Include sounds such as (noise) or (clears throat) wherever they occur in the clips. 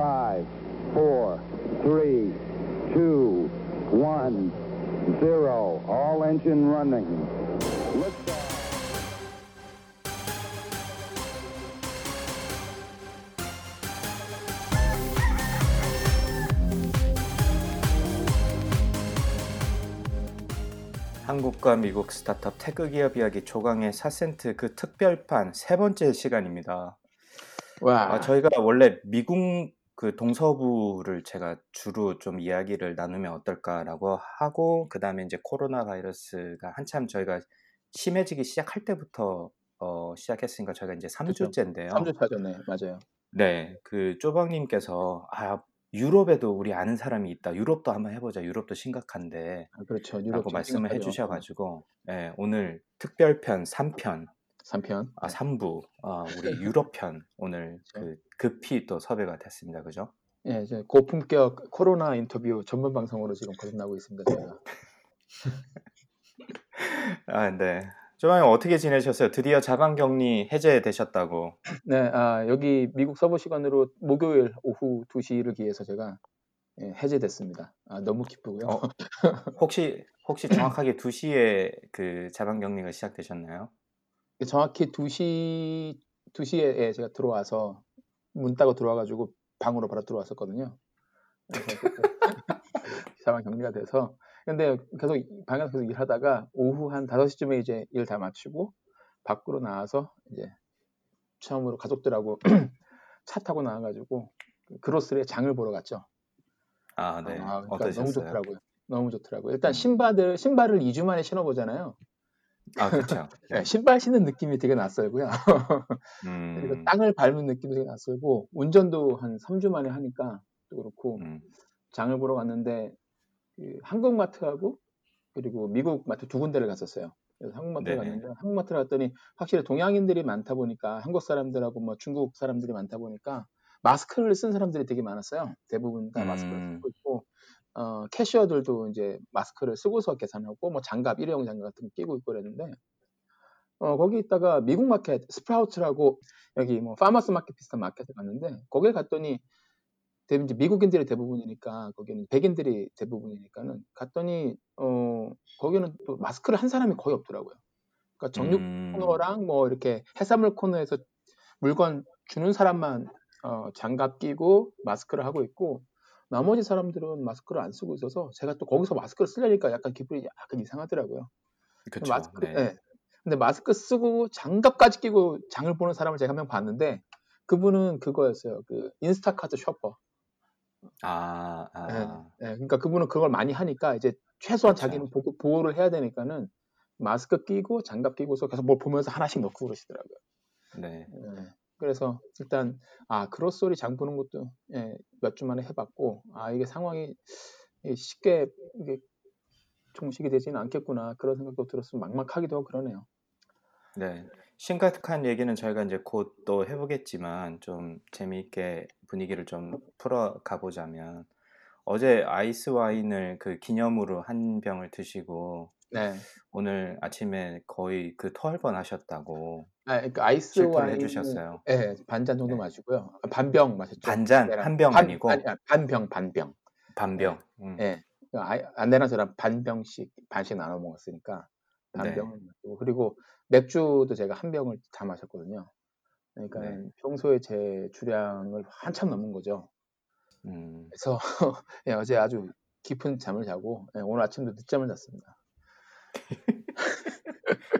five, four, three, two, one, zero. All engine running. Liftoff. 한국과 미국 스타트업 태그 기업 이야기 조강의 4센트 그 특별판 세 번째 시간입니다. 와, 아, 저희가 원래 미국 그 동서부를 제가 주로 좀 이야기를 나누면 어떨까라고 하고 그 다음에 이제 코로나 바이러스가 한참 저희가 심해지기 시작할 때부터 어, 시작했으니까 저희가 이제 3주째인데요. 3주 차전에 맞아요. 네, 그 쪼박님께서 아 유럽에도 우리 아는 사람이 있다. 유럽도 한번 해보자. 유럽도 심각한데. 아, 그렇죠. 유럽 라고 좀 말씀을. 해주셔가지고 예, 오늘 특별편 3편 3편. 아 3부 아, 우리 유럽편 오늘 그렇죠. 그 급히 또 섭외가 됐습니다 그죠? 예, 이제 고품격 코로나 인터뷰 전문 방송으로 지금 거듭나고 있습니다. 저희가. (laughs) 아 네. 조방님 어떻게 지내셨어요? 드디어 자방격리 해제되셨다고. 네, 아, 여기 미국 서버 시간으로 목요일 오후 2시를 기해서 제가 예, 해제됐습니다. 아, 너무 기쁘고요. 어, 혹시 혹시 정확하게 2시에 그 자방격리가 시작되셨나요? 정확히 2시 2시에 제가 들어와서 문 따고 들어와가지고 방으로 바로 들어왔었거든요. 사망 (laughs) 격리가 돼서 근데 계속 방에서 계속 일하다가 오후 한 5시쯤에 이제 일 다 마치고 밖으로 나와서 이제 처음으로 가족들하고 (clears throat) 차 타고 나와가지고 그 그로스리에 장을 보러 갔죠. 아 네. 아, 그러니까? 너무 좋더라고요. 너무 좋더라고요. 일단 음. 신발을 신발을 2주 만에 신어 보잖아요. 아 그렇죠. 네, 신발 신는 느낌이 되게 낯설고요. (laughs) 그리고 음, 땅을 밟는 느낌도 되게 낯설고 운전도 한 3주 만에 하니까 또 그렇고 음, 장을 보러 갔는데 그 한국 마트하고 그리고 미국 마트 두 군데를 갔었어요. 그래서 한국 마트를 네네. 갔는데 한국 마트를 갔더니 확실히 동양인들이 많다 보니까 한국 사람들하고 뭐 중국 사람들이 많다 보니까 마스크를 쓴 사람들이 되게 많았어요. 대부분 다 마스크를 음. 쓰고 어, 캐셔들도 이제 마스크를 쓰고서 계산하고 뭐 장갑 일회용 장갑 같은 거 끼고 있고 그랬는데 어, 거기 있다가 미국 마켓 스프라우트라고 여기 뭐 farmers market 비슷한 마켓에 갔는데 거기에 갔더니 대부분 이제 미국인들이 대부분이니까 거기는 백인들이 대부분이니까는 갔더니 어 거기는 또 마스크를 한 사람이 거의 없더라고요. 그러니까 정육 음, 코너랑 뭐 이렇게 해산물 코너에서 물건 주는 사람만 어, 장갑 끼고 마스크를 하고 있고 나머지 사람들은 마스크를 안 쓰고 있어서 제가 또 거기서 마스크를 쓰려니까 약간 기분이 약간 이상하더라고요. 그쵸. 마스크, 네. 예. 근데 마스크 쓰고 장갑까지 끼고 장을 보는 사람을 제가 한 명 봤는데 그분은 그거였어요. 그 인스타카트 쇼퍼. 아, 아, 예, 예. 그러니까 그분은 그걸 많이 하니까 이제 최소한 그쵸. 자기는 보호, 보호 를 해야 되니까는 마스크 끼고 장갑 끼고서 계속 뭘 보면서 하나씩 넣고 그러시더라고요. 네. 예. 그래서 일단 아 그로소리 장 보는 것도 예, 몇 주 만에 해봤고 아 이게 상황이 이 쉽게 이게 종식이 되지는 않겠구나 그런 생각도 들었으면 막막하기도 하고 그러네요. 네. 심각한 얘기는 저희가 이제 곧 또 해보겠지만 좀 재미있게 분위기를 좀 풀어 가 보자면 어제 아이스 와인을 그 기념으로 한 병을 드시고 네. 오늘 아침에 거의 그 토할 뻔 하셨다고 아, 그러니까 아이스 와인 해주셨어요. 예, 반잔 정도 네. 마시고요. 아, 반병 마셨죠. 반잔. 한병 반- 아니고? 아니, 아, 반병, 반병. 반병. 음. 예. 그러니까 아이- 아내랑 저랑 반병씩 반씩 나눠 먹었으니까 네. 반병을 마시고 그리고 맥주도 제가 한 병을 다 마셨거든요. 그러니까 네. 평소에 제 주량을 한참 넘은 거죠. 음. 그래서 (laughs) 예, 어제 아주 깊은 잠을 자고 예, 오늘 아침도 늦잠을 잤습니다. (laughs)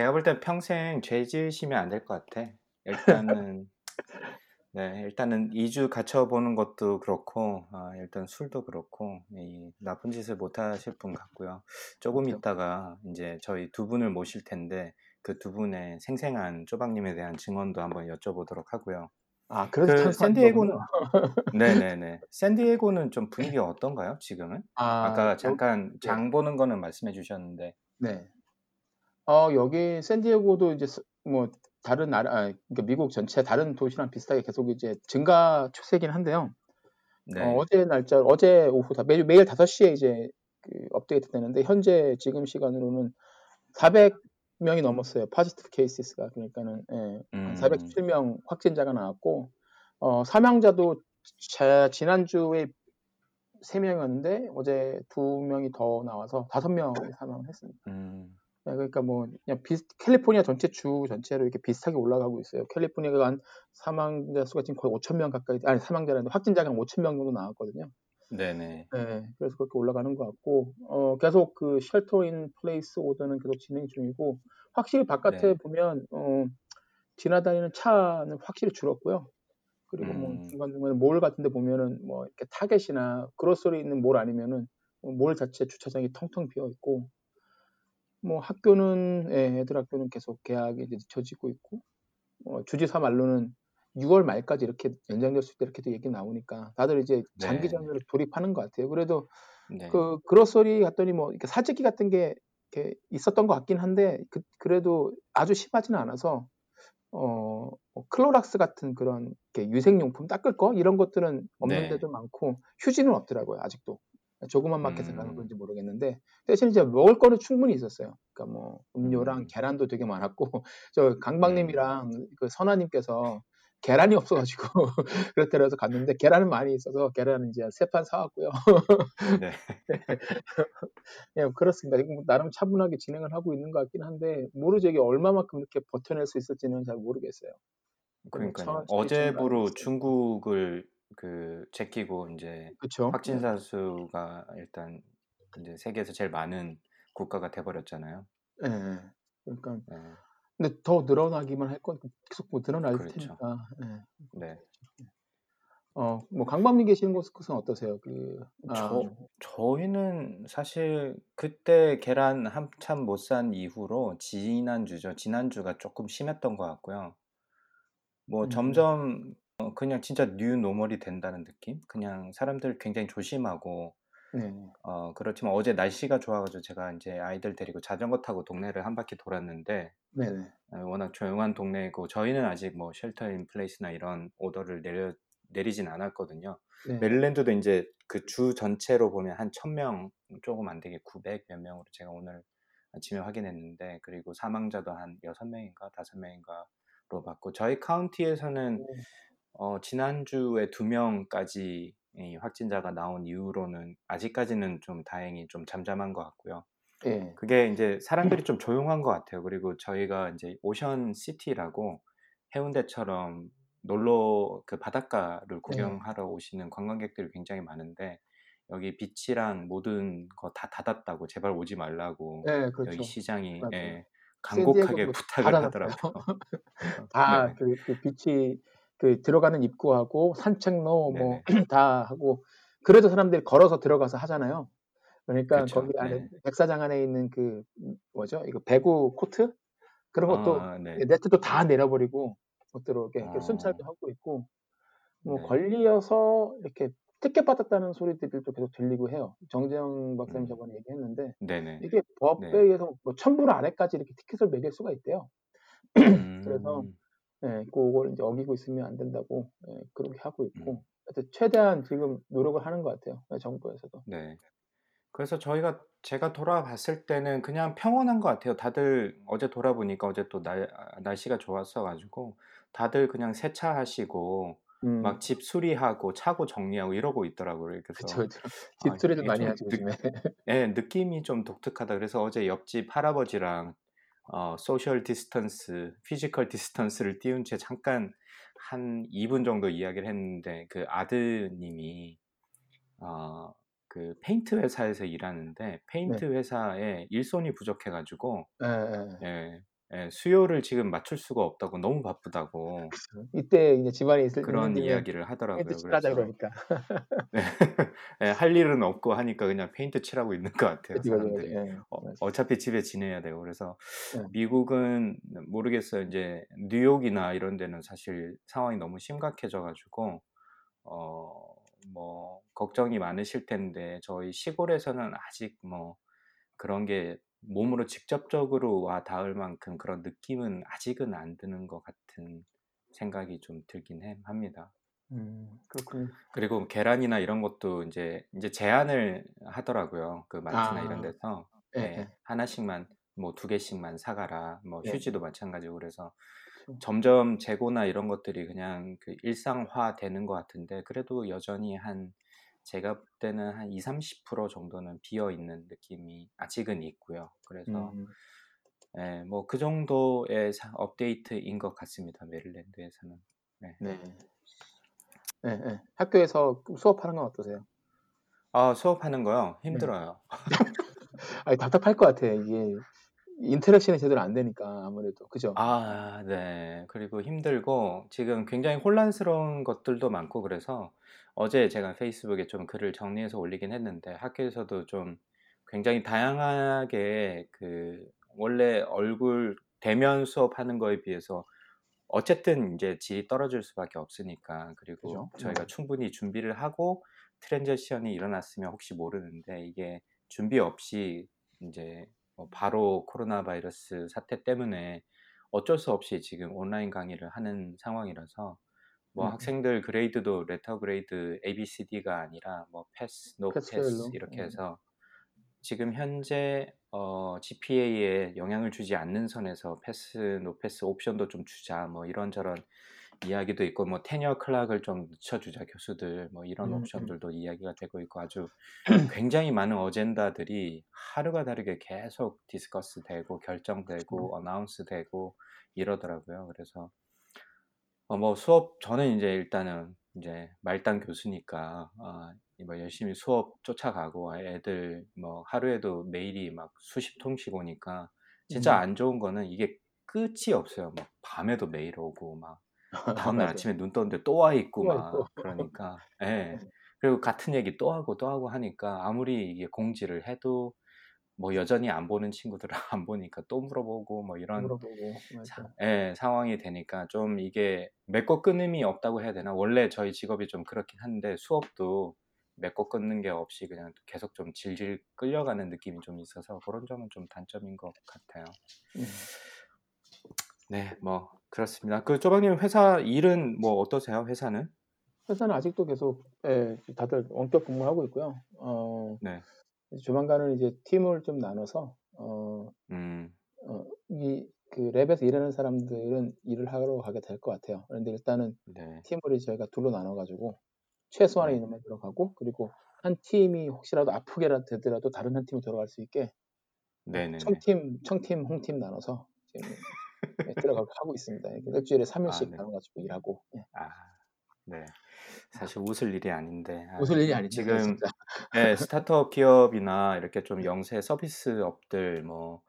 제가 볼 땐 평생 죄 지으시면 안 될 것 같아. 일단은 (laughs) 네, 일단은 2주 갇혀보는 것도 그렇고, 아, 일단 술도 그렇고, 이 나쁜 짓을 못 하실 분 같고요. 조금 그렇죠. 있다가 이제 저희 두 분을 모실 텐데, 그 두 분의 생생한 쪼박님에 대한 증언도 한번 여쭤보도록 하고요. 아 그래서 그 샌디에고는. 네네네. (laughs) 샌디에고는 좀 분위기가 어떤가요, 지금은? 아, 여- 잠깐 장 보는 거는 말씀해 주셨는데, 네. 어, 여기 샌디에고도 이제 스- 뭐 다른 나라, 아, 그러니까 미국 전체 다른 도시랑 비슷하게 계속 이제 증가 추세긴 한데요. 네. 어, 제 날짜, 어제 오후 다, 매일, 매일 5시에 이제 그 업데이트 되는데 현재 지금 시간으로는 400명이 넘었어요. positive case가. 그러니까는 예, 한 음. 417명 확진자가 나왔고 어, 사망자도 자, 지난주에 세 명이었는데 어제 두 명이 더 나와서 다섯 명이 사망을 했습니다. 음, 네, 그러니까 뭐 그냥 비슷 캘리포니아 전체 주 전체로 이렇게 비슷하게 올라가고 있어요. 캘리포니아가 한 사망자 수가 지금 거의 5천 명 가까이 아니 사망자라는데 확진자가 한 5천 명 정도 나왔거든요. 네네. 네, 그래서 그렇게 올라가는 것 같고 어, 계속 그 shelter in place order는 계속 진행 중이고 확실히 바깥에 네. 보면 어, 지나다니는 차는 확실히 줄었고요. 그리고 뭐 음. 중간중간에 몰 같은 데 보면은 뭐 이렇게 타겟이나 grocery 있는 몰 아니면은 뭐몰 자체 주차장이 텅텅 비어 있고 뭐 학교는 예, 애들 학교는 계속 이제 늦춰지고 있고 어, 주지사 말로는 6월 말까지 이렇게 연장될 수 있다 이렇게도 얘기 나오니까 다들 이제 네. 장기 전으로 돌입하는 것 같아요. 그래도 네. 그 그로서리 갔더니 뭐 이렇게 사재기 같은 게 이렇게 있었던 것 같긴 한데 그, 그래도 아주 심하지는 않아서 어 뭐 클로락스 같은 그런 이렇게 유생용품 닦을 거 이런 것들은 없는 네. 데도 많고 휴지는 없더라고요 아직도 조그만 마켓에 가서 음. 그런지 모르겠는데 대신 이제 먹을 거는 충분히 있었어요. 그러니까 뭐 음료랑 음. 계란도 되게 많았고 (laughs) 저 강박님이랑 그 선아님께서 계란이 없어가지고 (laughs) 그렇다 해서 갔는데 계란은 많이 있어서 계란은 이제 세 판 사왔고요. 네. (laughs) 예, 그렇습니다. 뭐 나름 차분하게 진행을 하고 있는 것 같긴 한데 모르죠. 이게 얼마만큼 이렇게 버텨낼 수 있을지는 잘 모르겠어요. 그러니까요. 천천히 어제부로. 중국을 그 제끼고 이제 그렇죠. 확진자 수가 일단 이제 세계에서 제일 많은 국가가 돼버렸잖아요. 예, 예. 그러니까 네. 근데 더 늘어나기만 할 건 계속 뭐 늘어날 그렇죠. 테니까. 예. 네. 어, 뭐 강박님 계시는 곳은 어떠세요? 그 아, 저 저희는 사실 그때 계란 한참 못 산 이후로 지난주죠. 지난주가 조금 심했던 것 같고요. 뭐 음. 점점 어 그냥 진짜 new normal이 된다는 느낌? 그냥 사람들 굉장히 조심하고 네. 어 그렇지만 어제 날씨가 좋아 가지고 제가 인제 아이들 데리고 자전거 타고 동네를 한 바퀴 돌았는데 네네. 어 워낙 조용한 동네이고 저희는 아직 뭐 shelter in place나 이런 order를 내려 내리진 않았거든요. 네. 메릴랜드도 인제 그 주 전체로 보면 한 1000명 조금 안 되게 900 몇 명으로 제가 오늘 아침에 확인했는데 그리고 사망자도 한 6명인가 5명인가로 봤고 저희 카운티에서는 네. 어 지난주에 2명까지 이 확진자가 나온 이후로는 아직까지는 좀 다행히 좀 잠잠한 것 같고요. 예. 그게 인제 사람들이 좀 조용한 것 같아요. 그리고 저희가 인제 오션 시티라고 해운대처럼 놀러 그 바닷가를 네. 구경하러 오시는 관광객들이 굉장히 많은데 여기 비치랑 모든 거 다 닫았다고 제발 오지 말라고 네, 여기 그렇죠. 시장이 맞아요. 예 간곡하게 다 부탁을. 하더라고요. (laughs) 다 (laughs) 네. 그, 그 비치 그 들어가는 입구하고 산책로 뭐. (clears throat) 다 하고 그래도 사람들이 걸어서 들어가서 하잖아요. 그러니까 그쵸. 거기 안에 네. 백사장 안에 있는 그 음, 뭐죠? 이거 배구 코트 그런 것도 아 네. 네트도 다 내려버리고 못 들어오게 어. 순찰도 하고 있고 뭐 네. 걸려서 이렇게 티켓 받았다는 소리들도 계속 들리고 해요. 정재영 박사님 음. 저번에 얘기했는데 네네. 이게 법에 네. 의해서 뭐 1000불 아래까지 이렇게 티켓을 매길 수가 있대요. (clears throat) 그래서 음. 예, 그걸 이제 어기고 있으면 안 된다고 예, 그렇게 하고 있고 음. 최대한 지금 노력을 하는 것 같아요. 예, 정부에서도. 네. 그래서 저희가 제가 돌아봤을 때는 그냥 평온한 것 같아요. 다들 어제 돌아보니까 어제 또날아 날씨가 좋았어 가지고 다들 그냥 세차하시고 음. 막집 수리하고 차고 정리하고 이러고 있더라고요. 그래서 그쵸. 아 집수리 좀 이게 많이 요즘에. 예 느낌이 좀 독특하다. 그래서 어제 옆집 할아버지랑 어 social distance, physical distance를 띄운 채 잠깐 한 2분 정도 이야기를 했는데 그 아드님이 어 그 페인트 회사에서 일하는데 페인트 네. 회사에 일손이 부족해 가지고 예, 예. 예 예 수요를 지금 맞출 수가 없다고 너무 바쁘다고 그쵸. 이때 이제 집안에 있을 그런 이야기를 페인트 하더라고요. 칠하자 그래서 그러니까. (laughs) 네. 예할 일은 없고 하니까 그냥 페인트 칠하고 있는 것 같아요. 사람들이. 예. 어. 어차피 집에 지내야 되고. 그래서 예. 미국은 모르겠어요. 인제 뉴욕이나 이런 데는 사실 상황이 너무 심각해져 가지고 어 뭐 걱정이 많으실 텐데 저희 시골에서는 아직 뭐 그런 게 몸으로 직접적으로 와 닿을 만큼 그런 느낌은 아직은 안 드는 것 같은 생각이 좀 들긴 해 합니다. 음, 그렇군요. 그리고 계란이나 이런 것도 인제 인제 제한을 하더라고요. 그 마트나 이런 아. 데서. 예, 예. 예. 하나씩만 뭐2 개씩만 사 가라. 뭐 네. 휴지도 마찬가지고 그래서 점점 재고나 이런 것들이 그냥 그 일상화 되는 것 같은데 그래도 여전히 한 제가 볼 때는 한 2, 30% 정도는 비어 있는 느낌이 아직은 있고요. 그래서 음. 예, 뭐그 정도의 사- 업데이트인 것 같습니다. 메릴랜드에서는. 네. 네, 네. 학교에서 수업하는 건 어떠세요? 아, 수업하는 거요? 네. 힘들어요. (laughs) 아니, 답답할 것 같아. 이게 interaction이 제대로 안 되니까 아무래도 그죠? 아, 네. 그리고 힘들고 지금 굉장히 혼란스러운 것들도 많고 그래서 어제 제가 Facebook에 좀 글을 정리해서 올리긴 했는데 학교에서도 좀 굉장히 다양하게 그 원래 얼굴 대면 수업하는 거에 비해서 어쨌든 이제 질이 떨어질 수밖에 없으니까 그리고 그죠? 저희가 음. 충분히 준비를 하고 transition이 일어났으면 혹시 모르는데 이게 준비 없이 이제 뭐 바로 코로나 바이러스 사태 때문에 어쩔 수 없이 지금 온라인 강의를 하는 상황이라서 뭐 음. 학생들 grade도 letter grade A, B, C, D가 아니라 뭐 pass, no pass pass fail로? 이렇게 음. 해서 지금 현재 어, GPA에 영향을 주지 않는 선에서 pass, no pass 옵션도 좀 주자 뭐 이런저런 이야기도 있고 뭐 tenure clock을 좀 늦춰주자 교수들 뭐 이런 음, 음. 옵션들도 이야기가 되고 있고 아주 굉장히 많은 어젠다들이 하루가 다르게 계속 discuss 되고 결정되고 announce 되고 이러더라고요. 그래서 어, 뭐 수업 저는 이제 일단은 이제 말단 교수니까 어, 뭐 열심히 수업 쫓아가고 애들 뭐 하루에도 메일이 막 수십 통씩 오니까 진짜 음. 안 좋은 거는 이게 끝이 없어요. 막 밤에도 메일 오고 막 (laughs) 다음날. 아침에 눈 떴는데 또 와 있고 막. 그러니까 예 (laughs) 그리고 같은 얘기 또 하고 또 하고 하니까 아무리 이게 공지를 해도 뭐 여전히 안 보는 친구들은 (laughs) 안 보니까 또 물어보고 뭐 이런 물어보고 사. 예, 상황이 되니까 좀 이게 맺고 끊음이 없다고 해야 되나? 원래 저희 직업이 좀 그렇긴 한데 수업도 맺고 끊는 게 없이 그냥 계속 좀 질질 끌려가는 느낌이 좀 있어서 그런 점은 좀 단점인 것 같아요. 음. 네, 뭐 그렇습니다. 그 조방님 회사 일은 뭐 어떠세요? 회사는? 회사는 아직도 계속 예, 다들 원격 근무하고 있고요. 어, 네, 조만간은 이제 팀을 좀 나눠서 어, 음, 어, 이그 랩에서 일하는 사람들은 일을 하러 가게 될 것 같아요. 그런데 일단은 네, 팀을 저희가 둘로 나눠가지고 최소한의 네. 인원만 들어가고 그리고 한 팀이 혹시라도 아프게라도 되더라도 다른 한 팀이 들어갈 수 있게 네, 네, 네. 청팀, 청팀, 홍팀 나눠서 지금 예, (laughs) 들어가고 하고 있습니다. 일주일에 3일씩 아, 네. 나눠가지고 일하고 예. 아, 네. 사실 웃을 일이 아닌데 아, 웃을 일이 아니죠, 지금. 네, (laughs) 스타트업 기업이나 이렇게 좀 영세 서비스 업들 뭐,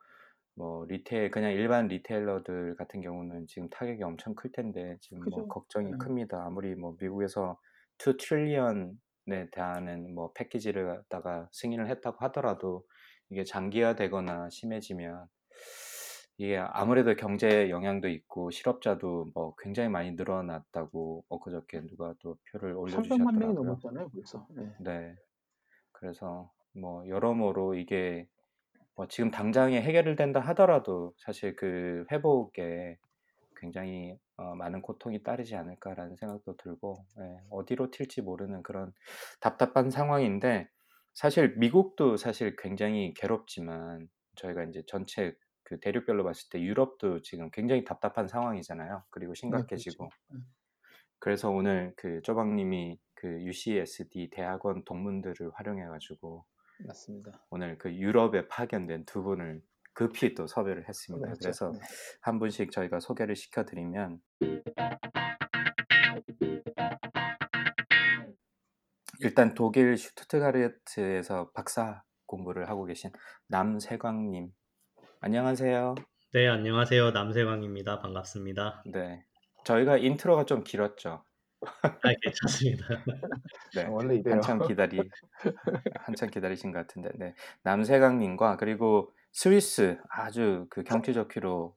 뭐 retail 그냥 일반 retailer들 같은 경우는 지금 타격이 엄청 클 텐데 지금 뭐 그죠? 걱정이 음. 큽니다. 아무리 뭐 미국에서 2 트릴리언에 대한 뭐 패키지를 갖다가 승인을 했다고 하더라도 이게 장기화되거나 심해지면 이게 아무래도 경제에 영향도 있고 실업자도 뭐 굉장히 많이 늘어났다고 엊그저께 누가 또 표를 300만 명이 올려주셨더라고요. 넘었잖아요, 벌써. 예. 네. 그래서 뭐 여러모로 이게 뭐 지금 당장에 해결을 된다 하더라도 사실 그 회복에 굉장히 어, 많은 고통이 따르지 않을까라는 생각도 들고 예, 어디로 튈지 모르는 그런 답답한 상황인데 사실 미국도 사실 굉장히 괴롭지만 저희가 이제 전체 그 대륙별로 봤을 때 유럽도 지금 굉장히 답답한 상황이잖아요. 그리고 네, 그렇죠. 심각해지고 그래서 오늘 그 쪼박님이 그 UCSD 대학원 동문들을 활용해가지고 맞습니다. 오늘 그 유럽에 파견된 두 분을 급히 또 섭외를 했습니다. 그렇죠. 그래서 네. 한 분씩 저희가 소개를 시켜드리면 일단 독일 슈투트가르트에서 박사 공부를 하고 계신 남세광님 안녕하세요. 네, 안녕하세요. 남세광입니다. 반갑습니다. 네, 저희가 인트로가 좀 길었죠. 아, 괜찮습니다. (laughs) 네, 원래 이래요. 한참 기다리 한참 기다리신 것 같은데, 네, 남세강님과 그리고 스위스 아주 그 경치 좋기로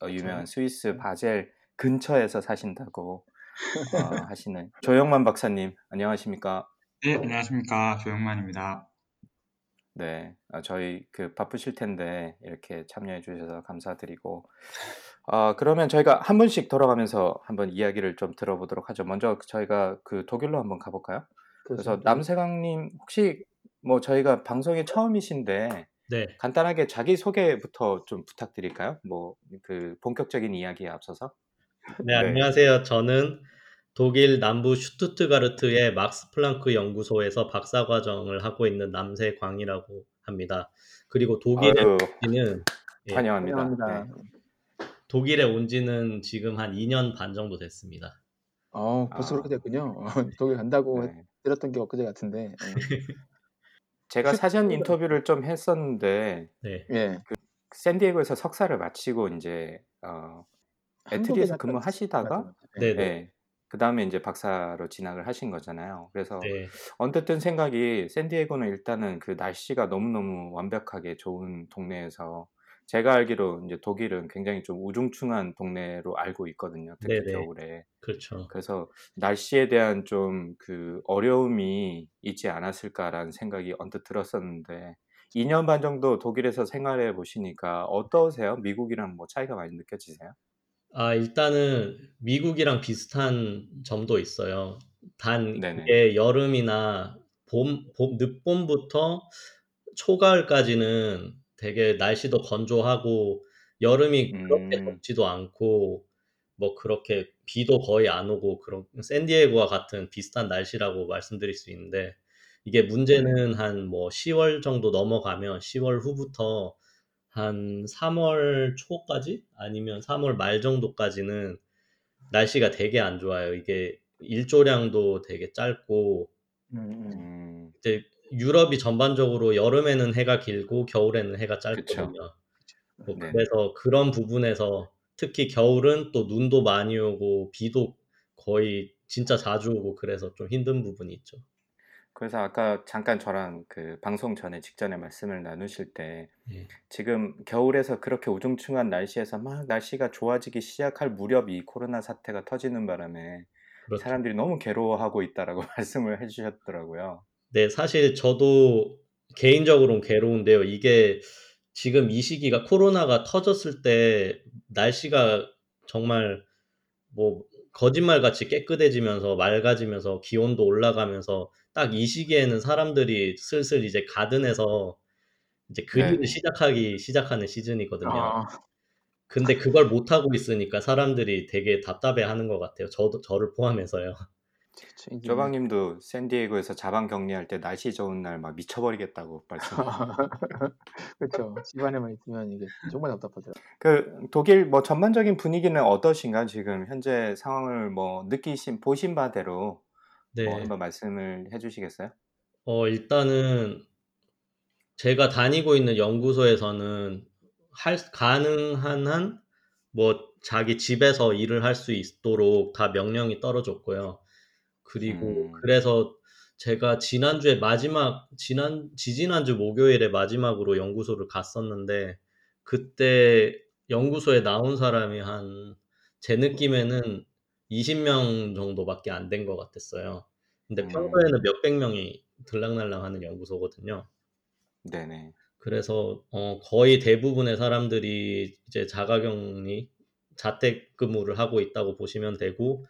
어, 유명한 스위스 바젤 근처에서 사신다고 어, 하시는 조영만 박사님 안녕하십니까? 네, 안녕하십니까. 조영만입니다. 네, 아, 저희 그 바쁘실 텐데 이렇게 참여해 주셔서 감사드리고, 아, 그러면 저희가 한 분씩 돌아가면서 한번 이야기를 좀 들어보도록 하죠. 먼저 저희가 그 독일로 한번 가볼까요? 그래서. 남세강님 혹시 뭐 저희가 방송에 처음이신데 네, 간단하게 자기 소개부터 좀 부탁드릴까요? 뭐 그 본격적인 이야기에 앞서서. 네, 안녕하세요. 저는 독일 남부 슈투트가르트의 막스 플랑크 연구소에서 박사 과정을 하고 있는 남세광이라고 합니다. 그리고 독일에 아유, 온 지는 예, 환영합니다. 환영합니다. 네. 독일에 온 지는 지금 한 2년 반 정도 됐습니다. 어, 벌써 아. 그렇게 됐군요. 어, 독일 간다고 네. 들었던 게 엊그제 같은데. 어. (laughs) 제가 사전 인터뷰를 좀 했었는데 네. 예. 샌디에고에서 석사를 마치고 이제 어, 잠깐 근무하시다가 네, 네. 네. 그 다음에 이제 박사로 진학을 하신 거잖아요. 그래서 네. 언뜻 든 생각이 샌디에고는 일단은 그 날씨가 너무너무 완벽하게 좋은 동네에서 제가 알기로 이제 독일은 굉장히 좀 우중충한 동네로 알고 있거든요. 특히 네네. 겨울에. 그렇죠. 그래서 날씨에 대한 좀 그 어려움이 있지 않았을까라는 생각이 언뜻 들었었는데 2년 반 정도 독일에서 생활해 보시니까 어떠세요? 미국이랑 뭐 차이가 많이 느껴지세요? 아, 일단은 미국이랑 비슷한 점도 있어요. 단 네네. 이게 여름이나 봄, 봄, 늦봄부터 초가을까지는 되게 날씨도 건조하고 여름이 그렇게 음. 덥지도 않고 뭐 그렇게 비도 거의 안 오고 그런 샌디에고와 같은 비슷한 날씨라고 말씀드릴 수 있는데 이게 문제는 한 뭐 10월 정도 넘어가면 10월 후부터 한 3월 초까지 아니면 3월 말 정도까지는 날씨가 되게 안 좋아요. 이게 일조량도 되게 짧고 음, 음. 음, 이제 유럽이 전반적으로 여름에는 해가 길고 겨울에는 해가. 짧거든요. 뭐 네. 그래서 그런 부분에서 특히 겨울은 또 눈도 많이 오고 비도 거의 진짜 자주 오고 그래서 좀 힘든 부분이 있죠. 그래서 아까 잠깐 저랑 그 방송 전에 직전에 말씀을 나누실 때 예. 지금 겨울에서 그렇게 우중충한 날씨에서 막 날씨가 좋아지기 시작할 무렵 이 코로나 사태가 터지는 바람에 그렇죠. 사람들이 너무 괴로워하고 있다라고 (laughs) 말씀을 해주셨더라고요. 네, 사실 저도 개인적으로는 괴로운데요. 이게 지금 이 시기가 코로나가 터졌을 때 날씨가 정말 뭐 거짓말 같이 깨끗해지면서 맑아지면서 기온도 올라가면서 딱 이 시기에는 사람들이 슬슬 이제 가든에서 이제 그리를 네네. 시작하기 시작하는 시즌이거든요. 아, 근데 그걸 못 하고 있으니까 사람들이 되게 답답해하는 것 같아요. 저도 저를 포함해서요. 조방님도 샌디에고에서 자방 격리할 때 날씨 좋은 날 막 미쳐버리겠다고 말씀. (laughs) 그렇죠. 집안에만 있으면 이게 정말 답답하더라고요. 그 독일 뭐 전반적인 분위기는 어떠신가 지금 현재 상황을 뭐 느끼신 보신 바대로 네. 뭐 한번 말씀을 해주시겠어요? 어, 일단은 제가 다니고 있는 연구소에서는 할, 가능한 한, 뭐, 자기 집에서 일을 할 수 있도록 다 명령이 떨어졌고요. 그리고 음. 그래서 제가 지난주에 마지막, 지난, 지지난주 목요일에 마지막으로 연구소를 갔었는데, 그때 연구소에 나온 사람이 한, 제 느낌에는 20명 정도밖에 안 된 것 같았어요. 근데 음. 평소에는 몇백 명이 들락날락 하는 연구소거든요. 네네. 그래서 어, 거의 대부분의 사람들이 이제 자가격리, 자택근무를 하고 있다고 보시면 되고,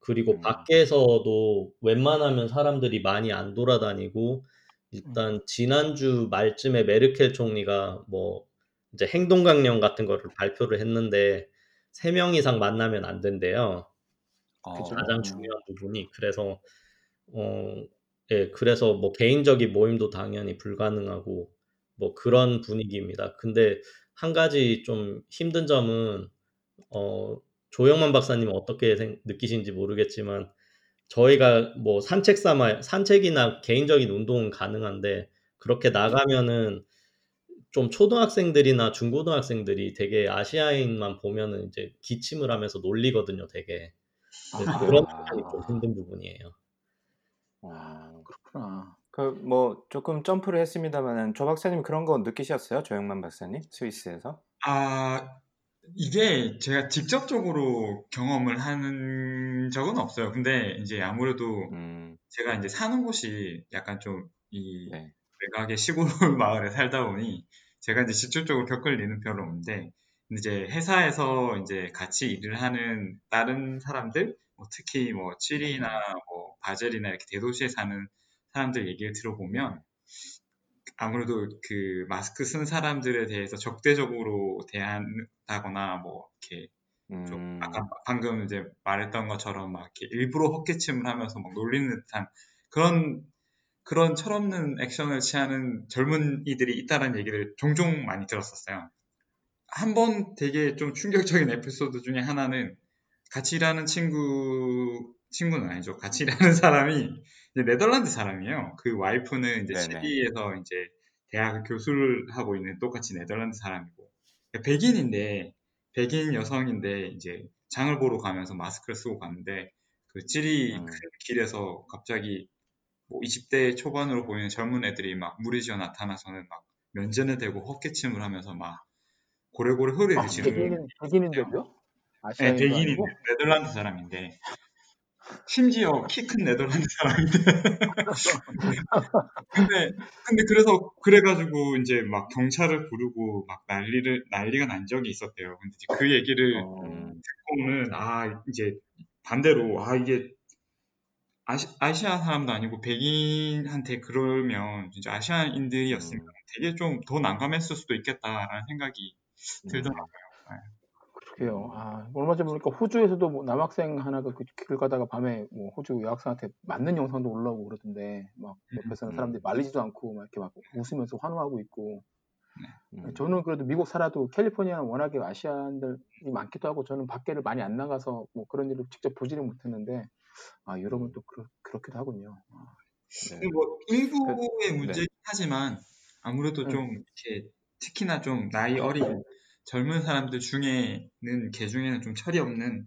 그리고 음. 밖에서도 웬만하면 사람들이 많이 안 돌아다니고, 일단 지난주 말쯤에 메르켈 총리가 뭐 이제 행동강령 같은 거를 발표를 했는데, 3명 이상 만나면 안 된대요. 그죠. 가장 중요한 부분이 그래서 어, 예, 그래서 뭐 개인적인 모임도 당연히 불가능하고 뭐 그런 분위기입니다. 근데 한 가지 좀 힘든 점은 어, 조영만 박사님 어떻게 생- 느끼신지 모르겠지만 저희가 뭐 산책 삼아 산책이나 개인적인 운동은 가능한데 그렇게 나가면은 좀 초등학생들이나 중고등학생들이 되게 아시아인만 보면은 이제 기침을 하면서 놀리거든요, 되게. 네, 아, 그런 부분이 좀 힘든 부분이에요. 아, 그렇구나. 그 뭐 조금 점프를 했습니다만은 조 박사님 그런 거 느끼셨어요? 조영만 박사님 스위스에서? 아, 이게 제가 직접적으로 경험을 하는 적은 없어요. 근데 이제 아무래도 음, 제가 이제 사는 곳이 약간 좀이 네. 외곽의 시골 (laughs) 마을에 살다 보니 제가 이제 직접적으로 겪을 일은 별로 없는데 이제 회사에서 이제 같이 일을 하는 다른 사람들 뭐 특히 뭐 취리나 뭐 바젤이나 이렇게 대도시에 사는 사람들 얘기를 들어보면 아무래도 그 마스크 쓴 사람들에 대해서 적대적으로 대한다거나 뭐 이렇게 좀 음, 아까 방금 이제 말했던 것처럼 막 이렇게 일부러 헛기침을 하면서 막 놀리는 듯한 그런 그런 철없는 액션을 취하는 젊은이들이 있다는 얘기를 종종 많이 들었었어요. 한 번 되게 좀 충격적인 에피소드 중에 하나는 같이 일하는 친구 친구는 아니죠. 같이 일하는 (laughs) 사람이 네덜란드 사람이에요. 그 와이프는 이제 네네. 칠리에서 이제 대학 교수를 하고 있는 똑같이 네덜란드 사람이고 백인인데 백인 여성인데 이제 장을 보러 가면서 마스크를 쓰고 갔는데 그 칠리 음. 큰 길에서 갑자기 뭐 20대 초반으로 보이는 젊은 애들이 막 무리지어 나타나서는 막 면전에 대고 헛기침을 하면서 막 고래고래 소리를 아, 지르는 백인 백인인데도요? 네, 아니고? 네덜란드 사람인데 심지어 키 큰 네덜란드 사람인데 (laughs) 근데 근데 그래서 그래가지고 이제 막 경찰을 부르고 막 난리를 난리가 난 적이 있었대요. 근데 그 얘기를 어, 음, 듣고는 아 이제 반대로 아 이게 아시, 아시아 사람도 아니고 백인한테 그러면 진짜 아시아인들이었으면 음, 되게 좀 더 난감했을 수도 있겠다라는 생각이 음, 들더라고요. 그래요. 아, 얼마 전에 보니까 호주에서도 뭐 남학생 하나가 그 길 가다가 밤에 뭐 호주 여학생한테 맞는 영상도 올라오고 그러던데 막 옆에서는 음. 사람들이 말리지도 않고 막 이렇게 막 웃으면서 환호하고 있고 음. 저는 그래도 미국 살아도 캘리포니아는 워낙에 아시아인들이 많기도 하고 저는 밖에를 많이 안 나가서 뭐 그런 일을 직접 보지는 못했는데 아 유럽은 또 그렇, 그렇기도 하군요. 아, 네. 근데 뭐 일부의 네. 문제긴 하지만 아무래도 음. 좀 이렇게 특히나 좀 나이 어린 젊은 사람들 중에는 개 중에는 좀 철이 없는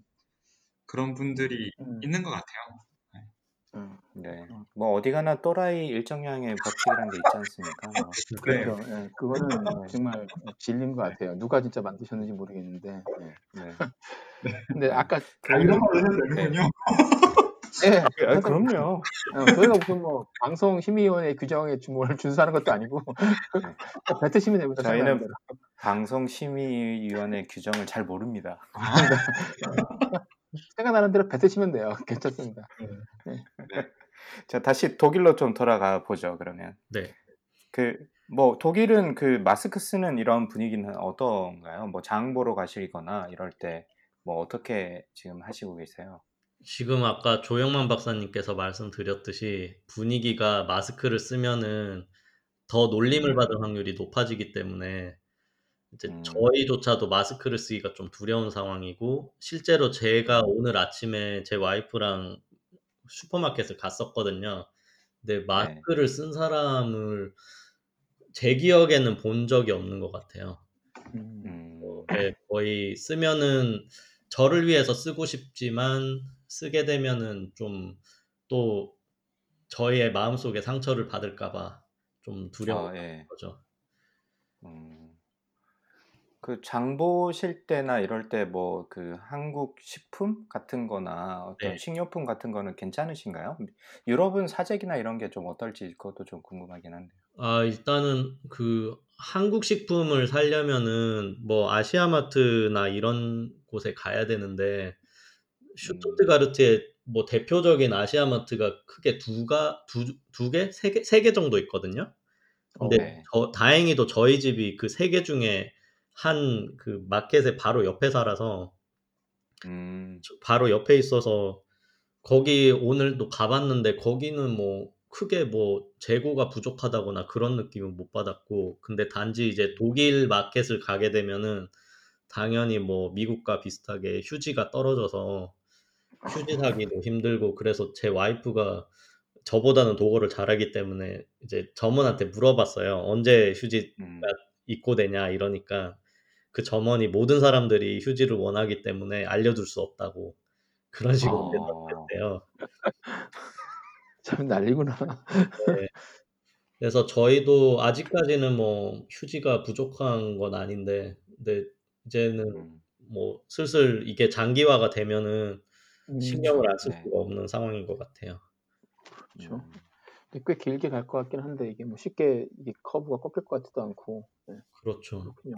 그런 분들이 음, 있는 것 같아요. 음. 네. 뭐 어디 가나 또라이 일정량의 법칙이란 게 있지 않습니까? 뭐. 네. 그렇죠. 예, 그거는 정말 진리인 것 같아요. 누가 진짜 만드셨는지 모르겠는데. 예. 네. (laughs) 근데 아까 아, 이런 말을 해도 네. 되는군요. (laughs) 네, 아, 괜찮다고 그럼요. 어, 저희가 무슨 뭐 방송 심의위원회 규정에 뭘 준수하는 것도 아니고 (laughs) 뱉으시면 됩니다. 저희는 생각나는 대로. 방송 심의위원회 규정을 잘 모릅니다. (laughs) 생각나는 대로 뱉으시면 돼요. 괜찮습니다. 자, 다시 독일로 좀 돌아가 보죠, 그러면. 네. 그, 뭐, 독일은 그 마스크 쓰는 이런 분위기는 어떤가요? 뭐, 장 보러 가시거나 이럴 때, 뭐, 어떻게 지금 하시고 계세요? 지금 아까 조영만 박사님께서 말씀드렸듯이 분위기가 마스크를 쓰면은 더 놀림을 받을 확률이 높아지기 때문에 이제 음. 저희조차도 마스크를 쓰기가 좀 두려운 상황이고 실제로 제가 오늘 아침에 제 와이프랑 슈퍼마켓을 갔었거든요. 근데 마스크를 쓴 사람을 제 기억에는 본 적이 없는 것 같아요. 음, 음, 네, 거의 쓰면은 저를 위해서 쓰고 싶지만 쓰게 되면은 좀 또 저희의 마음속에 상처를 받을까봐 좀 두려운 아, 예. 거죠. 음, 그 장 보실 때나 이럴 때 뭐 그 한국 식품 같은 거나 어떤 네. 식료품 같은 거는 괜찮으신가요? 유럽은 사재기나 이런 게 좀 어떨지 그것도 좀 궁금하긴 한데요. 아, 일단은 그 한국 식품을 사려면은 뭐 아시아마트나 이런 곳에 가야 되는데 슈투트가르트에 뭐 대표적인 아시아마트가 크게 두가 두, 두 개, 세 개, 세 개 정도 있거든요. 근데 네. 저, 다행히도 저희 집이 그 세 개 중에 한 그 마켓의 바로 옆에 살아서 음, 바로 옆에 있어서 거기 오늘도 가봤는데 거기는 뭐 크게 뭐 재고가 부족하다거나 그런 느낌은 못 받았고 근데 단지 이제 독일 마켓을 가게 되면은 당연히 뭐 미국과 비슷하게 휴지가 떨어져서 휴지 사기도 힘들고 그래서 제 와이프가 저보다는 독어를 잘하기 때문에 이제 점원한테 물어봤어요. 언제 휴지가 음, 입고되냐 이러니까 그 점원이 모든 사람들이 휴지를 원하기 때문에 알려줄 수 없다고 그런 식으로 어, 대답했대요. (laughs) 참 난리구나. 그래서 저희도 아직까지는 뭐 휴지가 부족한 건 아닌데, 근데 이제는 음, 뭐 슬슬 이게 장기화가 되면은 음, 신경을 안쓸 네. 수가 없는 상황인 것 같아요. 그렇죠. 음, 근데 꽤 길게 갈 것 같긴 한데 이게 뭐 쉽게 이 커브가 꺾일 것 같지도 않고 네, 그렇죠. 그렇군요.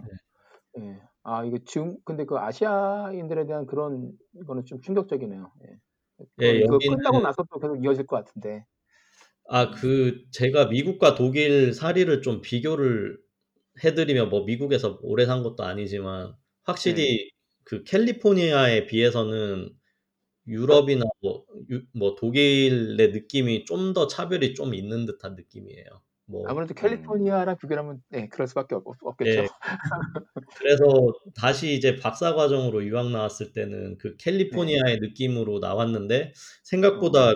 예. 아 이게 지금 근데 그 아시아인들에 대한 그런 이거는 좀 충격적이네요. 예. 예, 그거 여기는- 끝나고 나서도 계속 이어질 것 같은데. 아, 그 제가 미국과 독일 사리를 좀 비교를 해드리면 뭐 미국에서 오래 산 것도 아니지만 확실히 그 캘리포니아에 비해서는 유럽이나 뭐, 유- 뭐 독일의 느낌이 좀 더 차별이 좀 있는 듯한 느낌이에요. 뭐 아무래도 캘리포니아랑 비교하면 네, 그럴 수밖에 없, 없겠죠. 예. 그래서 다시 이제 박사 과정으로 유학 나왔을 때는 그 캘리포니아의 느낌으로 나왔는데 생각보다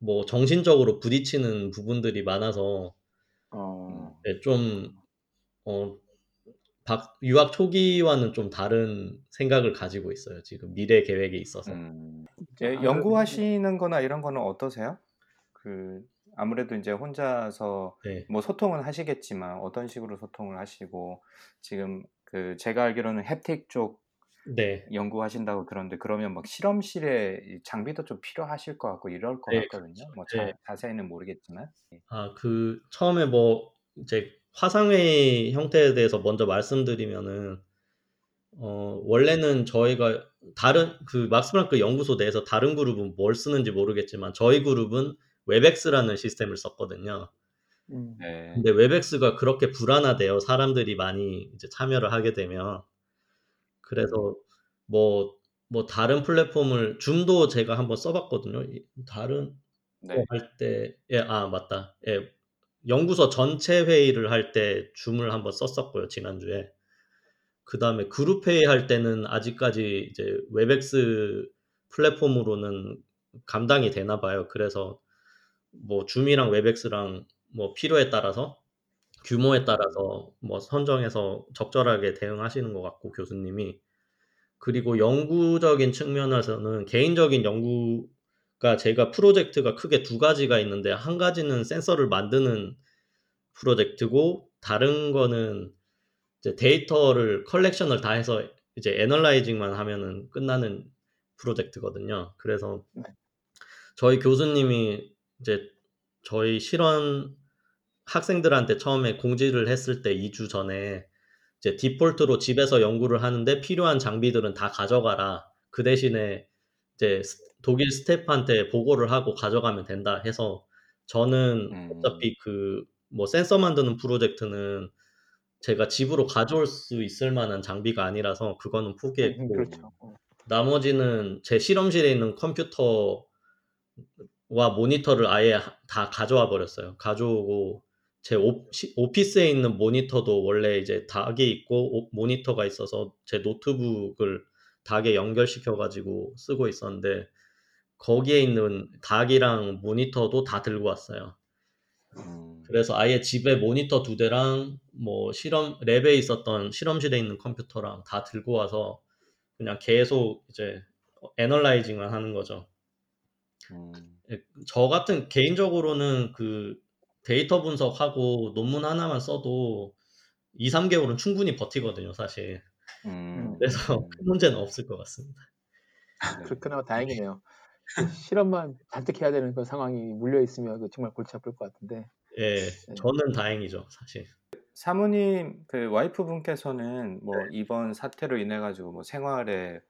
그뭐 정신적으로 부딪히는 부분들이 많아서 어, 네, 좀 어, 박, 유학 초기와는 좀 다른 생각을 가지고 있어요. 지금 미래 계획에 있어서. 음. 예, 아, 연구하시는 거나 이런 거는 어떠세요? 그 아무래도 이제 혼자서 네. 뭐 소통은 하시겠지만 어떤 식으로 소통을 하시고 지금 그 제가 알기로는 햅틱 쪽 네. 연구하신다고 그러는데 그러면 막 실험실에 이 장비도 좀 필요하실 것 같고 이럴 것 네, 같거든요. 뭐 자, 네. 자세히는 모르겠지만. 아, 그 처음에 뭐 이제 화상회의 형태에 대해서 먼저 말씀드리면은 어, 원래는 저희가 다른 그 막스 플랑크 연구소 내에서 다른 그룹은 뭘 쓰는지 모르겠지만 저희 그룹은 Webex라는 시스템을 썼거든요. 음, 네. 근데 Webex가 그렇게 불안하대요. 사람들이 많이 이제 참여를 하게 되면. 그래서 뭐, 뭐 다른 플랫폼을 Zoom도 제가 한번 써봤거든요. 이- 다른 네. 할 때, 예, 아 맞다. 예, 연구소 전체 회의를 할 때 Zoom을 한번 썼었고요 지난주에. 그 다음에 그룹 회의 할 때는 아직까지 이제 Webex 플랫폼으로는 감당이 되나 봐요. 그래서 뭐 Zoom이랑 Webex랑 뭐 필요에 따라서 규모에 따라서 뭐 선정해서 적절하게 대응하시는 것 같고 교수님이 그리고 연구적인 측면에서는 개인적인 연구 가 제가 프로젝트가 크게 두 가지가 있는데 한 가지는 센서를 만드는 프로젝트고 다른 거는 이제 데이터를 컬렉션을 다 해서 이제 애널라이징만 하면은 끝나는 프로젝트거든요. 그래서 네. 저희 교수님이 이제 저희 실험 학생들한테 처음에 공지를 했을 때 2주 전에 이제 디폴트로 집에서 연구를 하는데 필요한 장비들은 다 가져가라. 그 대신에 이제 스- 독일 스태프한테 보고를 하고 가져가면 된다 해서 저는 음. 어차피 그 뭐 센서 만드는 프로젝트는 제가 집으로 가져올 수 있을 만한 장비가 아니라서 그거는 음, 포기했고 그렇죠. 어, 나머지는 제 실험실에 있는 컴퓨터와 모니터를 아예 하- 다 가져와 버렸어요. 가져오고 제 오, 오피스에 있는 모니터도 원래 이제 dock이 있고 오- 모니터가 있어서 제 노트북을 닭에 연결시켜 가지고 쓰고 있었는데 거기에 있는 닭이랑 모니터도 다 들고 왔어요. 음. 그래서 아예 집에 모니터 두 대랑 뭐 실험 랩에 있었던 실험실에 있는 컴퓨터랑 다 들고 와서 그냥 계속 이제 애널라이징만 하는 거죠. 음. 예, 저 같은 개인적으로는 그 데이터 분석하고 논문 하나만 써도 2, 3개월은 충분히 버티거든요, 사실. 음. 그래서 음. 큰 문제는 없을 것 같습니다. 네. 그렇구나 다행이네요. 그 실험만 잔뜩 해야 되는 그 상황이 물려 있으면 그 정말 골치 아플 것 같은데. 예, 저는 다행이죠, 사실. 사모님 그 와이프 분께서는 뭐 이번 사태로 인해 가지고 뭐 생활에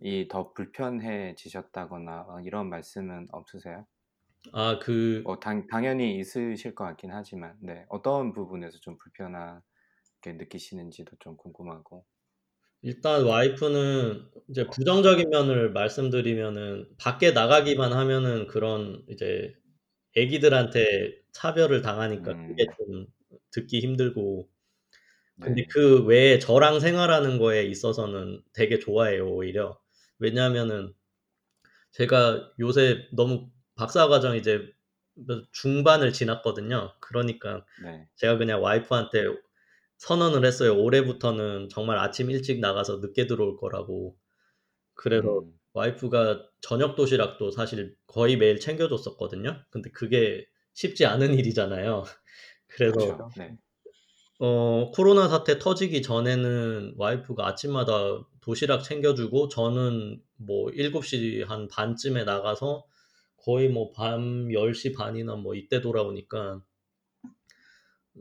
이 더 불편해지셨다거나 어, 이런 말씀은 없으세요? 아, 그뭐 당, 당연히 있으실 것 같긴 하지만 네 어떤 부분에서 좀 불편하게 느끼시는지도 좀 궁금하고 일단 와이프는 이제 부정적인 면을 말씀드리면은 밖에 나가기만 하면은 그런 이제 애기들한테 차별을 당하니까 음. 그게 좀 듣기 힘들고 근데 네. 그 외에 저랑 생활하는 거에 있어서는 되게 좋아해요, 오히려. 왜냐하면은 제가 요새 너무 박사 과정 이제 중반을 지났거든요. 그러니까 네. 제가 그냥 와이프한테 선언을 했어요. 올해부터는 정말 아침 일찍 나가서 늦게 들어올 거라고. 그래서 음. 와이프가 저녁 도시락도 사실 거의 매일 챙겨줬었거든요. 근데 그게 쉽지 않은 일이잖아요. (laughs) 그래서 그렇죠. 네. 어, 코로나 사태 터지기 전에는 와이프가 아침마다 도시락 챙겨주고 저는 뭐 7시 한 반쯤에 나가서 거의 뭐 밤 10시 반이나 뭐 이때 돌아오니까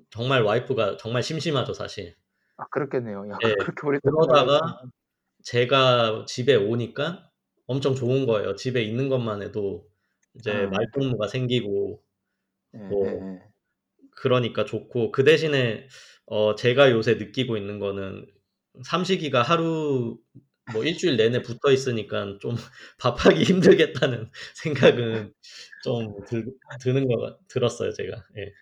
정말 와이프가 정말 심심하죠, 사실. 아 그렇겠네요. 야, 네, 그렇게 오랫동안 그러다가 제가 집에 오니까 엄청 좋은 거예요. 집에 있는 것만 해도 이제 아. 말동무가 생기고 예, 뭐 예, 예. 그러니까 좋고 그 대신에 어 제가 요새 느끼고 있는 거는 삼식이가 하루 뭐 일주일 내내 붙어 있으니까 좀 (laughs) 밥하기 힘들겠다는 (laughs) 생각은 좀 들, 드는 거 들었어요 제가. 예.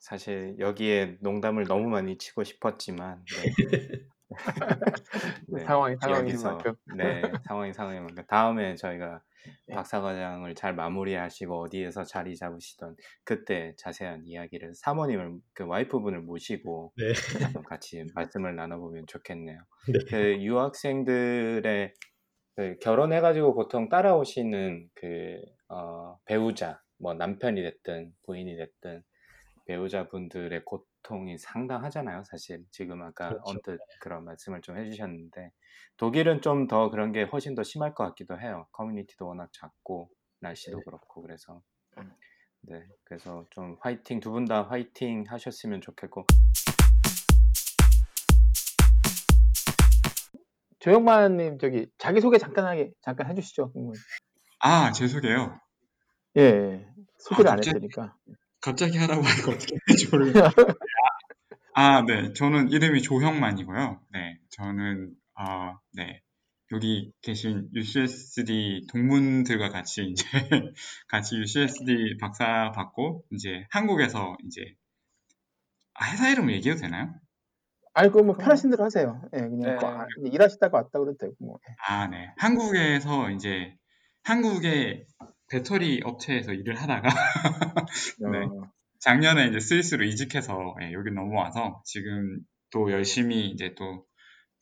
사실 여기에 농담을 너무 많이 치고 싶었지만 네. (laughs) 네, 상황이 상황인 만큼. 네 상황이 상황인 만큼 다음에 저희가 네. 박사과장을 잘 마무리하시고 어디에서 자리 잡으시던 그때 자세한 이야기를 사모님을 그 와이프분을 모시고 네. 같이 말씀을 나눠보면 좋겠네요. 네. 그 유학생들의 그 결혼해가지고 보통 따라오시는 그 어, 배우자 뭐 남편이 됐든 부인이 됐든 배우자분들의 고통이 상당하잖아요. 사실 지금 아까 그렇죠. 언뜻 그런 말씀을 좀 해주셨는데 독일은 좀 더 그런 게 훨씬 더 심할 것 같기도 해요. 커뮤니티도 워낙 작고 날씨도 네. 그렇고 그래서 음. 네 그래서 좀 화이팅 두 분 다 화이팅 하셨으면 좋겠고 조영만님 저기 자기 소개 간단하게 잠깐 해주시죠. 아, 제 소개요. 예, 예. 소개를 아, 안 갑자기? 했으니까. 갑자기 하라고 하니까 어떻게 할지 모르겠어요. (laughs) 아, 네. 저는 이름이 조형만이고요. 네. 저는, 아, 네. 여기 계신 UCSD 동문들과 같이 이제 (laughs) 같이 UCSD 박사 받고 이제 한국에서 이제 아, 회사 이름 얘기해도 되나요? 아니 그뭐 편하신 대로 하세요. 예, 그냥 네. 그 아, 일하시다가 왔다 그래도 되고 뭐. 예. 아, 네. 한국에서 이제 한국의 배터리 업체에서 일을 하다가 (laughs) 네. 어, 작년에 이제 스위스로 이직해서 예, 여기 넘어와서 지금 또 열심히 이제 또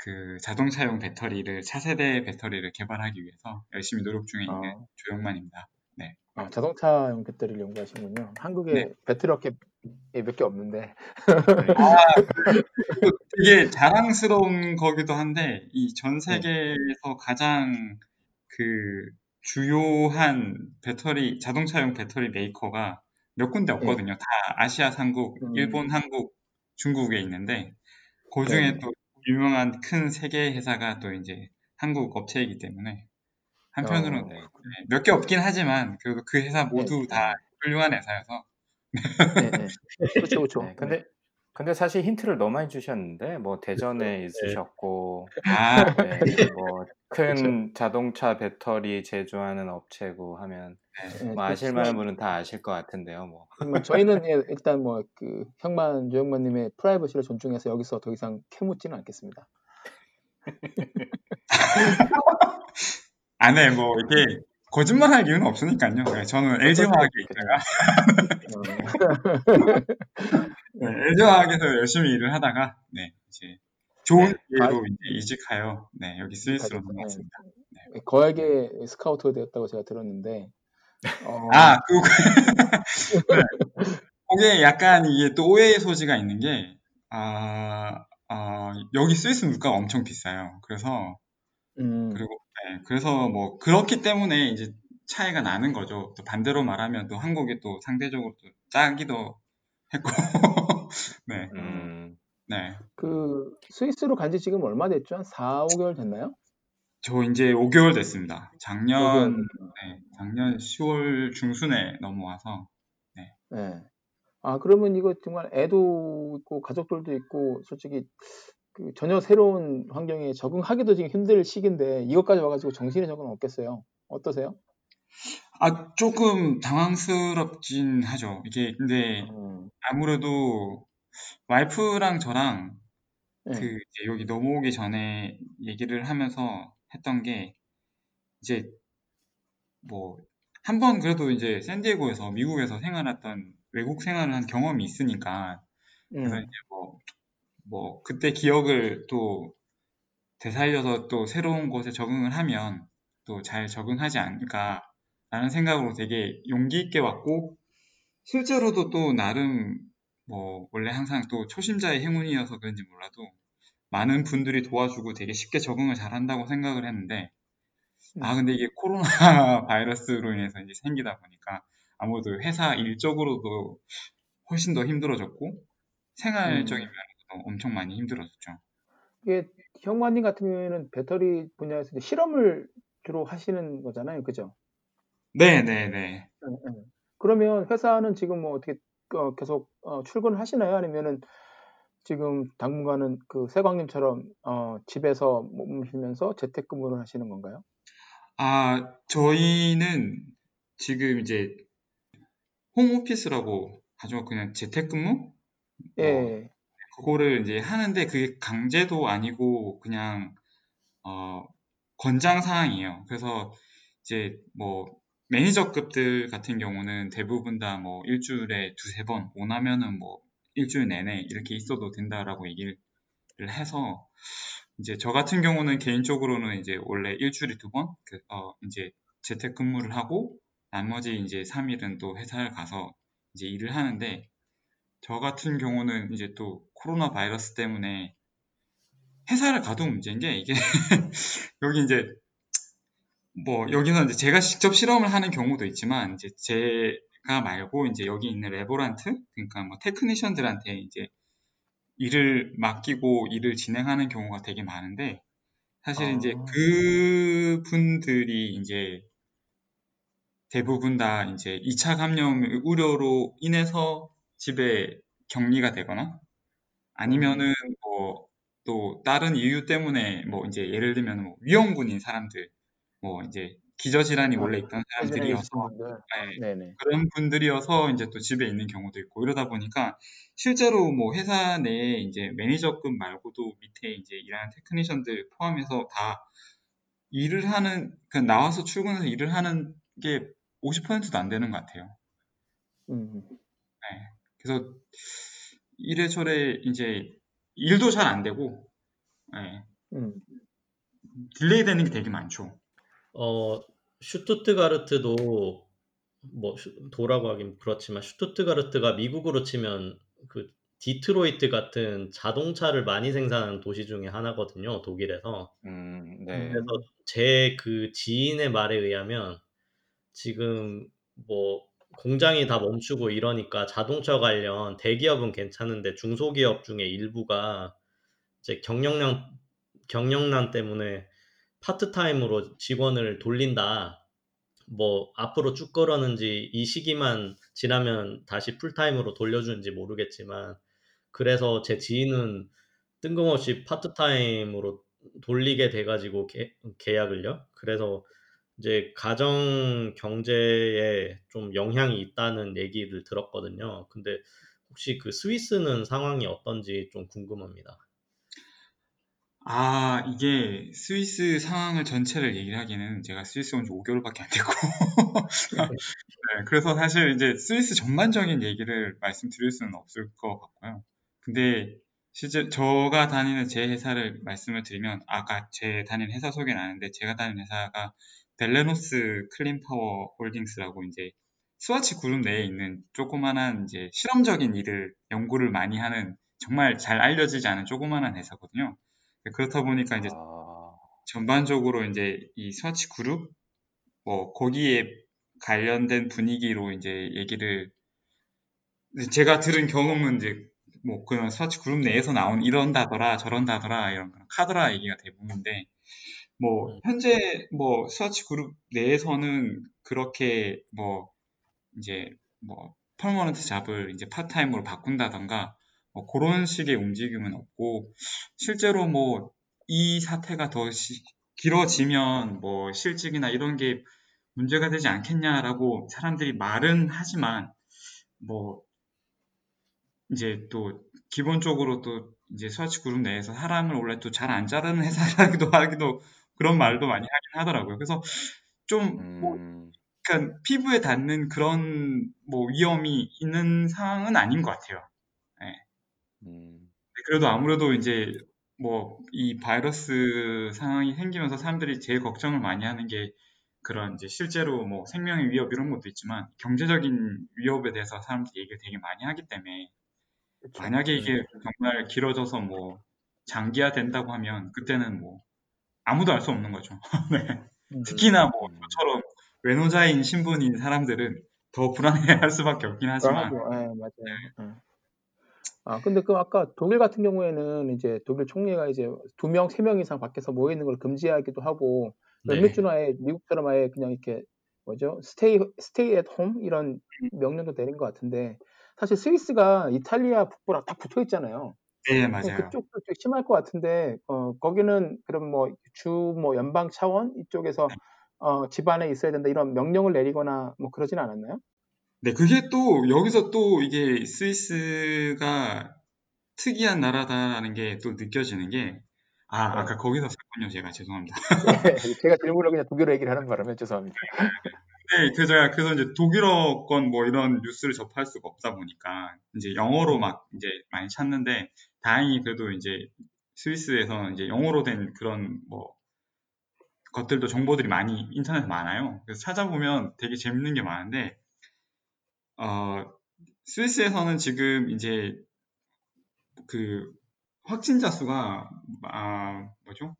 그 자동차용 배터리를 차세대 배터리를 개발하기 위해서 열심히 노력 중에 있는 어. 조영만입니다. 아, 자동차용 배터리를 연구하시는군요. 한국에 네. 배터리 업계 몇 개 없는데. 또 되게 자랑스러운 거기도 한데 이 전 세계에서 가장 그 주요한 배터리 자동차용 배터리 메이커가 몇 군데 없거든요. 다 아시아 삼국, 음. 일본, 한국, 중국에 있는데 그 중에 네네. 또 유명한 큰 세계 회사가 또 이제 한국 업체이기 때문에 한편으로는 어. 네. 몇개 없긴 하지만 그래도 그 회사 모두 네. 다 훌륭한 회사여서 네, 네. 그렇죠, 그렇죠. 네, 근데 근데 사실 힌트를 너무 많이 주셨는데 뭐 대전에 있으셨고 아 네, 뭐 큰 자동차 배터리 제조하는 업체고 하면 예, 뭐 아실 그렇지만- 만한 분은 다 아실 것 같은데요. 뭐 뭐 저희는 예, 일단 뭐 그 형만 조영만님의 프라이버시를 존중해서 여기서 더 이상 캐묻지는 않겠습니다. 안에 (laughs) 뭐 이게 거짓말할 이유는 없으니까요. 네, 저는 LG 화학에 있다가 (laughs) 네, LG 화학에서 열심히 일을 하다가 네 이제 좋은 네. 기회로 아, 이제 이직하여 네 여기 스위스로 가셨구나. 넘어왔습니다. 거액의 스카우트가 되었다고 제가 들었는데. 어, 아, 그, (laughs) 네. 그게 약간 이게 또 오해의 소지가 있는 게, 아, 아, 여기 스위스 물가가 엄청 비싸요. 그래서, 음, 그리고, 네, 그래서 뭐, 그렇기 때문에 이제 차이가 나는 거죠. 또 반대로 말하면 또 한국이 또 상대적으로 또 짜기도 했고, (laughs) 네, 음, 네. 그 스위스로 간 지 지금 얼마 됐죠? 한 4, 5개월 됐나요? 저 이제 5개월 됐습니다. 작년, 5개월 네, 작년 10월 중순에 넘어와서, 네. 아, 그러면 이거 정말 애도 있고 가족들도 있고 솔직히 그 전혀 새로운 환경에 적응하기도 지금 힘들 시기인데 이것까지 와가지고 정신이 적응 없겠어요. 어떠세요? 아, 조금 당황스럽진 하죠. 이게, 근데, 음, 아무래도 와이프랑 저랑 네. 그 이제 여기 넘어오기 전에 얘기를 하면서 했던 게 이제 뭐 한 번 그래도 이제 샌디에고에서 미국에서 생활했던 외국 생활을 한 경험이 있으니까 그래서 음, 이제 뭐, 뭐 그때 기억을 또 되살려서 또 새로운 곳에 적응을 하면 또 잘 적응하지 않을까라는 생각으로 되게 용기 있게 왔고 실제로도 또 나름 뭐 원래 항상 또 초심자의 행운이어서 그런지 몰라도 많은 분들이 도와주고 되게 쉽게 적응을 잘 한다고 생각을 했는데 아 근데 이게 코로나 (laughs) 바이러스로 인해서 이제 생기다 보니까 아무래도 회사 일적으로도 훨씬 더 힘들어졌고 생활적인 음. 면에서도 엄청 많이 힘들어졌죠. 이게 형만님 같은 경우에는 배터리 분야에서 실험을 주로 하시는 거잖아요. 그죠? 네, 네, 네. 응, 응. 그러면 회사는 지금 뭐 어떻게 어, 계속 어, 출근을 하시나요? 아니면은 지금 당분간은 그 세광님처럼 어, 집에서 머무시면서 재택근무를 하시는 건가요? 아, 저희는 지금 이제 홈오피스라고 하죠. 그냥 재택근무? 예. 어, 그거를 이제 하는데 그게 강제도 아니고 그냥 어, 권장 사항이에요. 그래서 이제 뭐 매니저급들 같은 경우는 대부분 다 뭐 일주일에 두세 번 원하면은 뭐 일주일 내내 이렇게 있어도 된다라고 얘기를 해서 이제 저 같은 경우는 개인적으로는 이제 원래 일주일에 두 번, 그, 어, 이제 재택 근무를 하고 나머지 이제 3일은 또 회사를 가서 이제 일을 하는데 저 같은 경우는 이제 또 코로나 바이러스 때문에 회사를 가도 문제인 게 이게 (laughs) 여기 이제 뭐 여기서 이제 제가 직접 실험을 하는 경우도 있지만 이제 제가 말고 이제 여기 있는 레보란트 그러니까 뭐 테크니션들한테 이제 일을 맡기고 일을 진행하는 경우가 되게 많은데 사실 이제 아. 그 분들이 이제 대부분 다 이제 2차 감염 우려로 인해서 집에 격리가 되거나 아니면은 뭐 또 다른 이유 때문에 뭐 이제 예를 들면 뭐 위험군인 사람들 뭐 이제 기저질환이 아, 원래 있던 사람들이어서 네. 그런 분들이어서 이제 또 집에 있는 경우도 있고 이러다 보니까 실제로 뭐 회사 내에 이제 매니저급 말고도 밑에 이제 일하는 technician들 포함해서 다 일을 하는 그 나와서 출근해서 일을 하는 게 50%도 안 되는 것 같아요. 음. 그래서 이래저래 이제 일도 잘 안 되고 예, 음. delay 되는 게 되게 많죠. 어, 슈투트가르트도 뭐 슈- 도라고 하긴 그렇지만 슈투트가르트가 미국으로 치면 그 디트로이트 같은 자동차를 많이 생산하는 도시 중에 하나거든요, 독일에서. 음, 네. 그래서 제 그 지인의 말에 의하면 지금 뭐 공장이 다 멈추고 이러니까 자동차 관련 대기업은 괜찮은데 중소기업 중에 일부가 이제 경영난 경영난 때문에 파트타임으로 직원을 돌린다. 뭐 앞으로 쭉 그러는지 이 시기만 지나면 다시 풀타임으로 돌려주는지 모르겠지만 그래서 제 지인은 뜬금없이 파트타임으로 돌리게 돼가지고 계, 계약을요. 그래서 이제 가정 경제에 좀 영향이 있다는 얘기를 들었거든요. 근데 혹시 그 스위스는 상황이 어떤지 좀 궁금합니다. 아, 이게 스위스 상황을 전체를 얘기를 하기에는 제가 스위스 온 지 5개월밖에 안 됐고. (laughs) 네, 그래서 사실 이제 스위스 전반적인 얘기를 말씀드릴 수는 없을 것 같고요. 근데 실제 저가 다니는 제 회사를 말씀을 드리면 아까 제 다니는 회사 소개는 아는데 제가 다니는 회사가 Belenos Clean Power Holdings라고 이제 스와치 그룹 내에 있는 조그만한 이제 실험적인 일을 연구를 많이 하는 정말 잘 알려지지 않은 조그만한 회사거든요. 그렇다 보니까 이제 아, 전반적으로 이제 이 스와치 그룹 뭐 거기에 관련된 분위기로 이제 얘기를 제가 들은 경험은 이제 뭐 그런 스와치 그룹 내에서 나온 이런다더라 저런다더라 이런 카더라 얘기가 대부분인데 뭐 음. 현재 뭐 스와치 그룹 내에서는 그렇게 뭐 이제 뭐 permanent job을 이제 part time으로 바꾼다던가 뭐 그런 식의 움직임은 없고 실제로 뭐 이 사태가 더 시- 길어지면 뭐 실직이나 이런 게 문제가 되지 않겠냐라고 사람들이 말은 하지만 뭐 이제 또 기본적으로 또 이제 스와치 그룹 내에서 사람을 원래 또 잘 안 자르는 회사라기도 (laughs) 하기도 그런 말도 많이 하긴 하더라고요. 그래서 좀뭐 음, 그러니까 피부에 닿는 그런 뭐 위험이 있는 상황은 아닌 것 같아요. 음, 그래도 아무래도 이제 뭐 이 바이러스 상황이 생기면서 사람들이 제일 걱정을 많이 하는 게 그런 이제 실제로 뭐 생명의 위협 이런 것도 있지만 경제적인 위협에 대해서 사람들이 얘기를 되게 많이 하기 때문에 그쵸. 만약에 이게 음. 정말 길어져서 뭐 장기화 된다고 하면 그때는 뭐 아무도 알 수 없는 거죠. (laughs) 네. 음. 특히나 뭐 음. 저처럼 외노자인 신분인 사람들은 더 불안해할 수밖에 없긴 하지만 그러하죠. 예, 맞아요. 예. 아, 근데 그 아까 독일 같은 경우에는 이제 독일 총리가 이제 두 명, 세 명 이상 밖에서 모여 있는 걸 금지하기도 하고 몇몇 네. 주는 아예 미국처럼 아예 그냥 이렇게 뭐죠? 스테이 스테이 앳 홈 이런 명령도 내린 것 같은데 사실 스위스가 이탈리아 북부랑 딱 붙어 있잖아요. 네, 맞아요. 그쪽도 좀 심할 것 같은데 어, 거기는 그럼 뭐 주뭐 연방 차원 이쪽에서 어, 집안에 있어야 된다 이런 명령을 내리거나 뭐 그러진 않았나요? 네, 그게 또 여기서 또 이게 스위스가 특이한 나라다라는 게 또 느껴지는 게 아, 네. 아까 거기서 썼군요, 제가 죄송합니다. 네, 제가 질문을 그냥 독일어 얘기를 하는 바람에 죄송합니다. (laughs) 네, 그 제가 그래서 이제 독일어 건 뭐 이런 뉴스를 접할 수가 없다 보니까 이제 영어로 막 이제 많이 찾는데 다행히 그래도 이제 스위스에서 이제 영어로 된 그런 뭐 것들도 정보들이 많이 인터넷에 많아요. 그래서 찾아보면 되게 재밌는 게 많은데 어 스위스에서는 지금 이제 그 확진자 수가 아 뭐죠?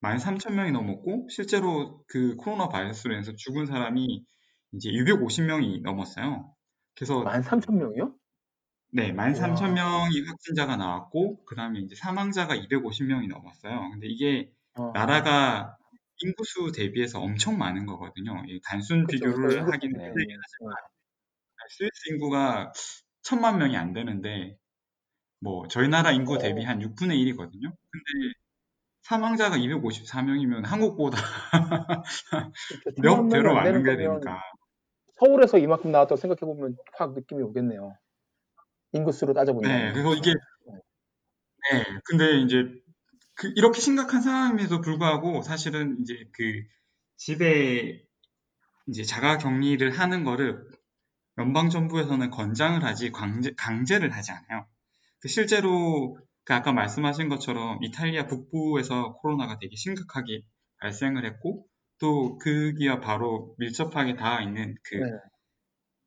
13,000명이 넘었고 실제로 그 코로나 바이러스로 인해서 죽은 사람이 이제 250명이 넘었어요. 그래서 13,000명이요? 네, 13,000명이 확진자가 나왔고 그다음에 이제 사망자가 250명이 넘었어요. 근데 이게 어, 나라가 인구수 대비해서 엄청 많은 거거든요. 이 단순 그쵸, 비교를 그쵸. 하기는 네. 힘들긴 하지만 스위스 인구가 천만 명이 안 되는데 뭐 저희 나라 인구 어. 대비 한 6분의 1이거든요. 근데 사망자가 254명이면 한국보다 그쵸. (laughs) 몇 배로 많은 게 되니까. 서울에서 이만큼 나왔다고 생각해 보면 확 느낌이 오겠네요. 인구수로 따져본다면. 네, 그래서 이게 네, 근데 이제 그 이렇게 심각한 상황임에도 불구하고 사실은 이제 그 집에 이제 자가 격리를 하는 거를 연방 정부에서는 권장을 하지 강제, 강제를 하지 않아요. 그 실제로 그 아까 말씀하신 것처럼 이탈리아 북부에서 코로나가 되게 심각하게 발생을 했고 또 그기와 바로 밀접하게 닿아 있는 그 네.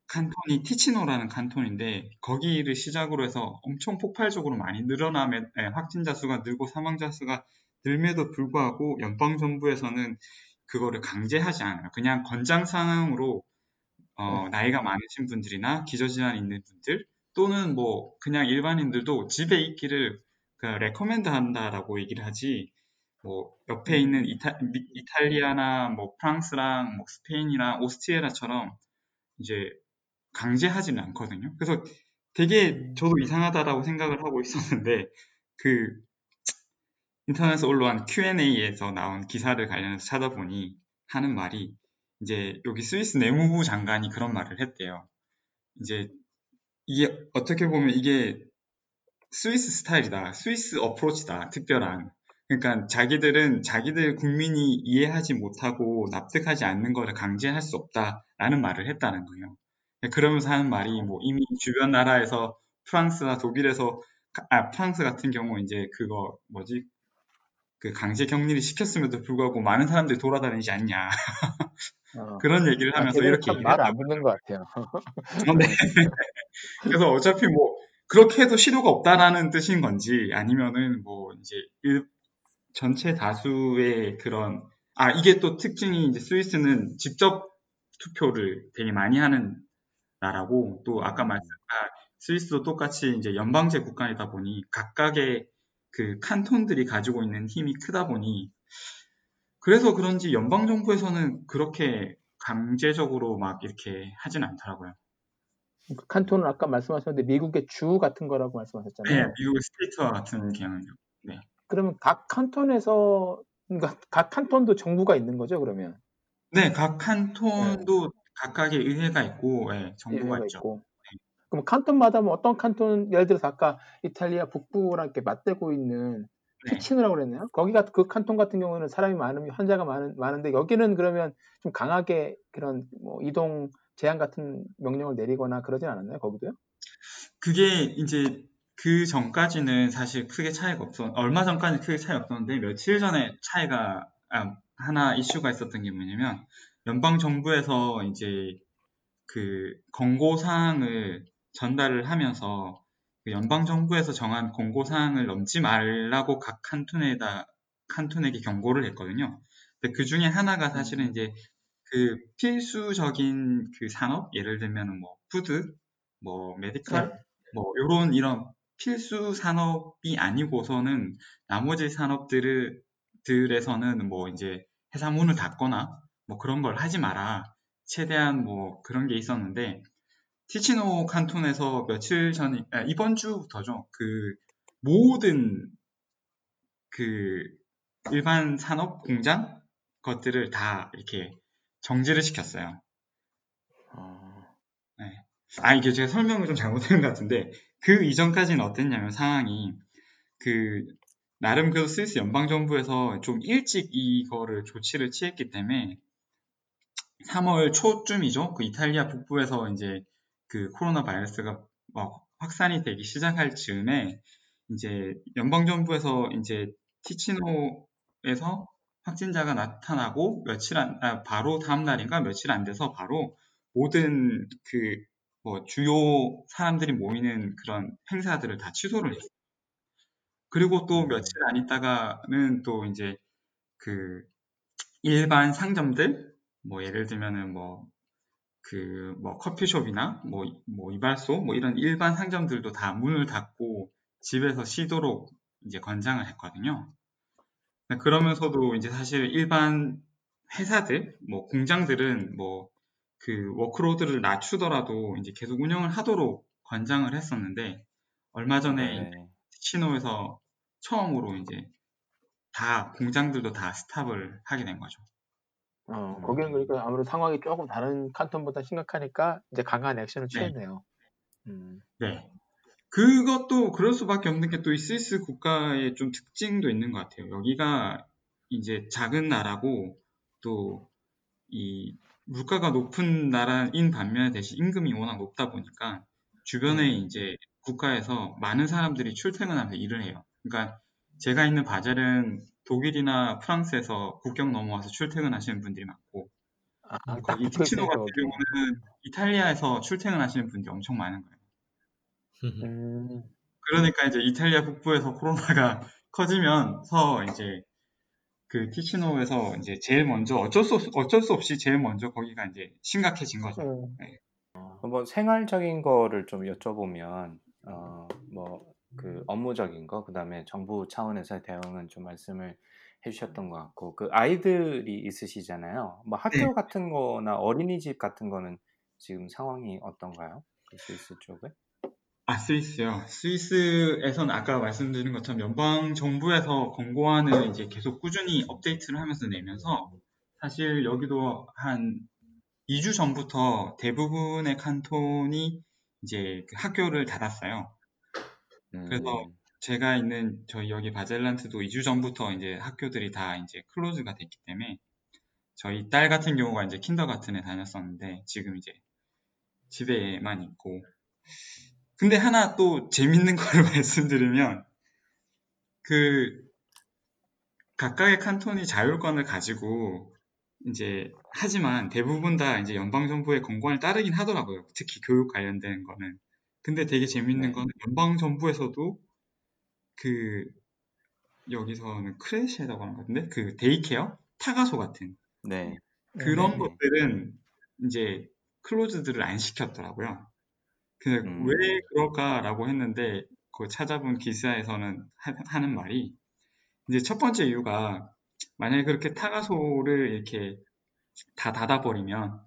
칸톤이 티치노라는 칸톤인데 거기를 시작으로 해서 엄청 폭발적으로 많이 늘어나면 네, 확진자 수가 늘고 사망자 수가 늘면도 불구하고 연방 정부에서는 그거를 강제하지 않아요. 그냥 권장 상황으로 어, 나이가 많으신 분들이나 기저질환 있는 분들 또는 뭐 그냥 일반인들도 집에 있기를 그 recommend 한다라고 얘기를 하지. 뭐 옆에 있는 이타, 미- 이탈리아나 뭐 프랑스랑 뭐 스페인이랑 오스트리아처럼 이제 강제하지는 않거든요. 그래서 되게 저도 이상하다라고 생각을 하고 있었는데 그 인터넷에 올라온 Q&A에서 나온 기사를 관련해서 찾아보니 하는 말이 이제 여기 스위스 내무부 장관이 그런 말을 했대요. 이제 이게 어떻게 보면 이게 스위스 스타일이다. 스위스 어프로치다. 특별한. 그러니까 자기들은 자기들 국민이 이해하지 못하고 납득하지 않는 거를 강제할 수 없다라는 말을 했다는 거예요. 그러면서 하는 말이 뭐 이미 주변 나라에서 프랑스나 독일에서 가- 아 프랑스 같은 경우 이제 그거 뭐지 그 강제 격리를 시켰음에도 불구하고 많은 사람들이 돌아다니지 않냐 (laughs) 어. 그런 얘기를 아, 하면서 걔네는 이렇게 참 얘기를 말을 했다고 안 듣는 것 같아요. 어, 네. (laughs) 그래서 어차피 뭐 그렇게 해도 실효가 없다라는 뜻인 건지 아니면은 뭐 이제 일- 전체 다수의 그런 아 이게 또 특징이 이제 스위스는 직접 투표를 되게 많이 하는 나라고 또 아까 말씀 아, 스위스도 똑같이 이제 연방제 국가이다 보니 각각의 그 칸톤들이 가지고 있는 힘이 크다 보니 그래서 그런지 연방 정부에서는 그렇게 강제적으로 막 이렇게 하진 않더라고요. 그 칸톤은 아까 말씀하셨는데 미국의 주 같은 거라고 말씀하셨잖아요. 네, 미국의 스테이트와 같은 개념이죠. 그러면 각 칸톤에서 그러니까 각 칸톤도 정부가 있는 거죠, 그러면? 네, 각 칸톤도 각각의 의회가 있고 예, 정부가 예외가 있죠. 있고. 그럼 칸톤마다 뭐 어떤 칸톤 예를 들어서 아까 이탈리아 북부랑 이렇게 맞대고 있는 네. 티치노라고 그랬나요? 거기가 그 칸톤 같은 경우는 사람이 많으면 환자가 많은 많은데 여기는 그러면 좀 강하게 그런 뭐 이동 제한 같은 명령을 내리거나 그러진 않았나요? 거기도요? 그게 이제 그 전까지는 사실 크게 차이가 없었, 얼마 전까지 크게 차이 없었는데 며칠 전에 차이가 아, 하나 이슈가 있었던 게 뭐냐면 연방 정부에서 이제 그 권고 사항을 전달을 하면서 그 연방 정부에서 정한 권고 사항을 넘지 말라고 각 칸톤에다 칸톤에게 경고를 했거든요. 근데 그 중에 하나가 사실은 이제 그 필수적인 그 산업 예를 들면 뭐 food, 뭐 medical, 뭐 요런 이런 필수 산업이 아니고서는 나머지 산업들을 들에서는 뭐 이제 회사 문을 닫거나 뭐 그런 걸 하지 마라. 최대한 뭐 그런 게 있었는데 티치노 칸톤에서 며칠 전 아, 이번 주부터죠. 그 모든 그 일반 산업 공장 것들을 다 이렇게 정지를 시켰어요. 어, 네. 아 이게 제가 설명을 좀 잘못한 것 같은데 그 이전까지는 어땠냐면 상황이 그 나름 그 스위스 연방 정부에서 좀 일찍 이거를 조치를 취했기 때문에 3월 초쯤이죠. 그 이탈리아 북부에서 이제 그 코로나 바이러스가 막 확산이 되기 시작할 즈음에 이제 연방 정부에서 이제 티치노에서 확진자가 나타나고 며칠 안, 아, 바로 다음 날인가 며칠 안 돼서 바로 모든 그 뭐 주요 사람들이 모이는 그런 행사들을 다 취소를 했어요. 그리고 또 음. 며칠 안 있다가는 또 이제 그 일반 상점들 뭐 예를 들면은 뭐 그 뭐 커피숍이나 뭐, 뭐 이발소 뭐 이런 일반 상점들도 다 문을 닫고 집에서 쉬도록 이제 권장을 했거든요. 그러면서도 이제 사실 일반 회사들 뭐 공장들은 뭐 그 워크로드를 낮추더라도 이제 계속 운영을 하도록 권장을 했었는데 얼마 전에 네. 신호에서 처음으로 이제 다 공장들도 다 스탑을 하게 된 거죠. 어, 거기는 그러니까 아무래도 상황이 조금 다른 칸톤보다 심각하니까 이제 강한 액션을 네. 취했네요. 음, 네. 그것도 그럴 수밖에 없는 게 또 이 스위스 국가의 좀 특징도 있는 것 같아요. 여기가 이제 작은 나라고 또 이 물가가 높은 나라인 반면에 대신 임금이 워낙 높다 보니까 주변에 네. 이제 국가에서 많은 사람들이 출퇴근하면서 일을 해요. 그러니까 제가 있는 바젤은 독일이나 프랑스에서 국경 넘어와서 출퇴근하시는 분들이 많고 아, 거기 있으니까 같은. 경우는 이탈리아에서 출퇴근하시는 분들이 엄청 많은 거예요. 음, 그러니까 이제 이탈리아 북부에서 코로나가 (laughs) 커지면서 이제 그 티치노에서 이제 제일 먼저 어쩔 수 없, 어쩔 수 없이 제일 먼저 거기가 이제 심각해진 거죠. 음, 뭐 생활적인 거를 좀 여쭤보면 어, 뭐 그 업무적인 거 그 다음에 정부 차원에서의 대응은 좀 말씀을 해주셨던 것 같고 그 아이들이 있으시잖아요. 뭐 학교 네. 같은 거나 어린이집 같은 거는 지금 상황이 어떤가요? 그 스위스 쪽에? 아, 스위스요. 스위스에서는 아까 말씀드린 것처럼 연방 정부에서 권고안을 이제 계속 꾸준히 업데이트를 하면서 내면서 사실 여기도 한 2주 전부터 대부분의 칸톤이 이제 그 학교를 닫았어요. 그래서 음, 제가 있는 저희 여기 바젤란트도 2주 전부터 이제 학교들이 다 이제 클로즈가 됐기 때문에 저희 딸 같은 경우가 이제 킨더가튼에 다녔었는데 지금 이제 집에만 있고 근데 하나 또 재밌는 거를 (laughs) 말씀드리면 그 각각의 칸톤이 자율권을 가지고 이제 하지만 대부분 다 이제 연방 정부의 권고안을 따르긴 하더라고요. 특히 교육 관련된 거는. 근데 되게 재밌는 네. 건 연방 정부에서도 그 여기서는 crèche라고 하는 것 같은데 그 daycare 탁아소 같은 네. 그런 네네. 것들은 이제 close들을 안 시켰더라고요. 근데 음. 왜 그럴까라고 했는데 그 찾아본 기사에서는 하, 는 말이 이제 첫 번째 이유가 만약에 그렇게 타가소를 이렇게 다 닫아버리면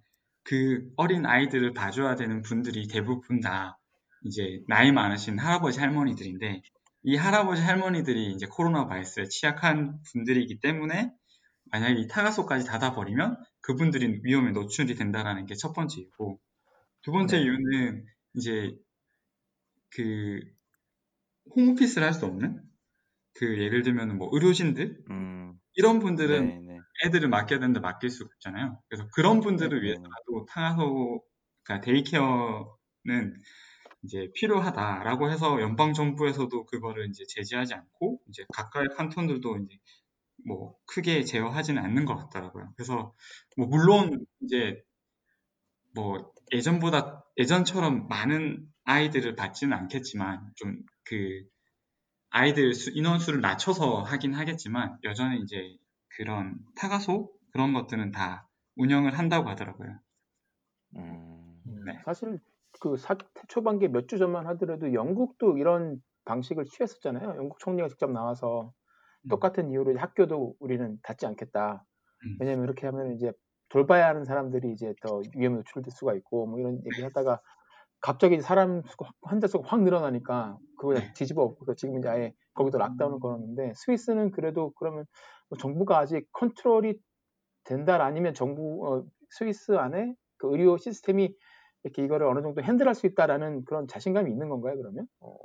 그 어린 아이들을 봐줘야 되는 분들이 대부분 다 이제 나이 많으신 할아버지 할머니들인데 이 할아버지 할머니들이 이제 코로나 바이러스에 취약한 분들이기 때문에 만약에 이 타가소까지 닫아버리면 그분들이 위험에 노출이 된다라는 게 첫 번째 이유고 두 번째 네. 이유는 이제 그 홈오피스를 할 수 없는 그 예를 들면 뭐 의료진들 음, 이런 분들은 네, 네. 애들을 맡겨야 되는데 맡길 수가 없잖아요. 그래서 그런 분들을 네, 위해서라도 타가소 그러니까 데이케어는 이제 필요하다라고 해서 연방 정부에서도 그거를 이제 제지하지 않고 이제 각각의 칸톤들도 이제 뭐 크게 제어하지는 않는 것 같더라고요. 그래서 뭐 물론 이제 뭐 예전보다 예전처럼 많은 아이들을 받지는 않겠지만 좀 그 아이들 수, 인원수를 낮춰서 하긴 하겠지만 여전히 이제 그런 타가소 그런 것들은 다 운영을 한다고 하더라고요. 음, 음, 네. 사실 그 사, 초반기에 몇주 전만 하더라도 영국도 이런 방식을 취했었잖아요. 영국 총리가 직접 나와서 음. 똑같은 이유로 학교도 우리는 닫지 않겠다. 음. 왜냐면 이렇게 하면 이제 돌봐야 하는 사람들이 이제 더 위험에 노출될 수가 있고 뭐 이런 얘기 하다가 갑자기 사람 수가 확- 환자 수가 확 늘어나니까 그 그거 네. 뒤집어 엎고 지금 이제 아예 거기도 락다운을 걸었는데 스위스는 그래도 그러면 뭐 정부가 아직 컨트롤이 된다 아니면 정부 어, 스위스 안에 그 의료 시스템이 이렇게 이거를 어느 정도 핸들할 수 있다라는 그런 자신감이 있는 건가요 그러면? 어,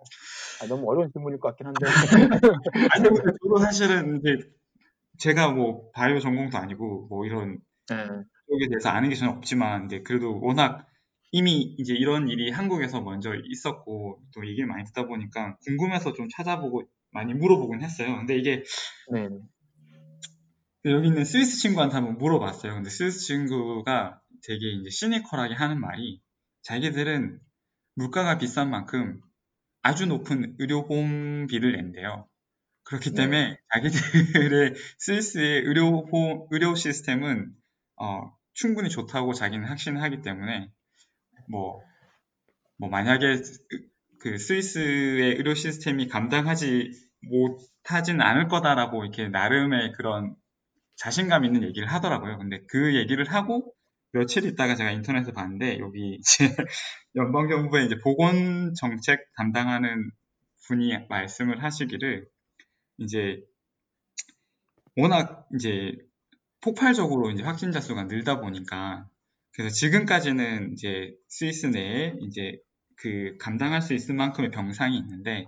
아, 너무 어려운 질문일 것 같긴 한데. (laughs) 아니 근데 저도 사실은 이제 제가 뭐 바이오 전공도 아니고 뭐 이런 네. 쪽에 대해서 아는 게 전혀 없지만 이제 그래도 워낙 이미 이제 이런 일이 한국에서 먼저 있었고 또 얘기를 많이 듣다 보니까 궁금해서 좀 찾아보고 많이 물어보긴 했어요. 근데 이게 네. 여기 있는 스위스 친구한테 한번 물어봤어요. 근데 스위스 친구가 되게 이제 시니컬하게 하는 말이 자기들은 물가가 비싼 만큼 아주 높은 의료보험비를 낸대요. 그렇기 네. 때문에 자기들의 (laughs) 스위스의 의료보험, 의료 시스템은 어, 충분히 좋다고 자기는 확신하기 때문에 뭐, 뭐 만약에 그 스위스의 의료 시스템이 감당하지 못하진 않을 거다라고 이렇게 나름의 그런 자신감 있는 얘기를 하더라고요. 근데 그 얘기를 하고 며칠 있다가 제가 인터넷에 봤는데 여기 이제 (laughs) 연방 정부의 이제 보건 정책 담당하는 분이 말씀을 하시기를 이제 워낙 이제 폭발적으로 이제 확진자 수가 늘다 보니까 그래서 지금까지는 이제 스위스 내에 이제 그 감당할 수 있을 만큼의 병상이 있는데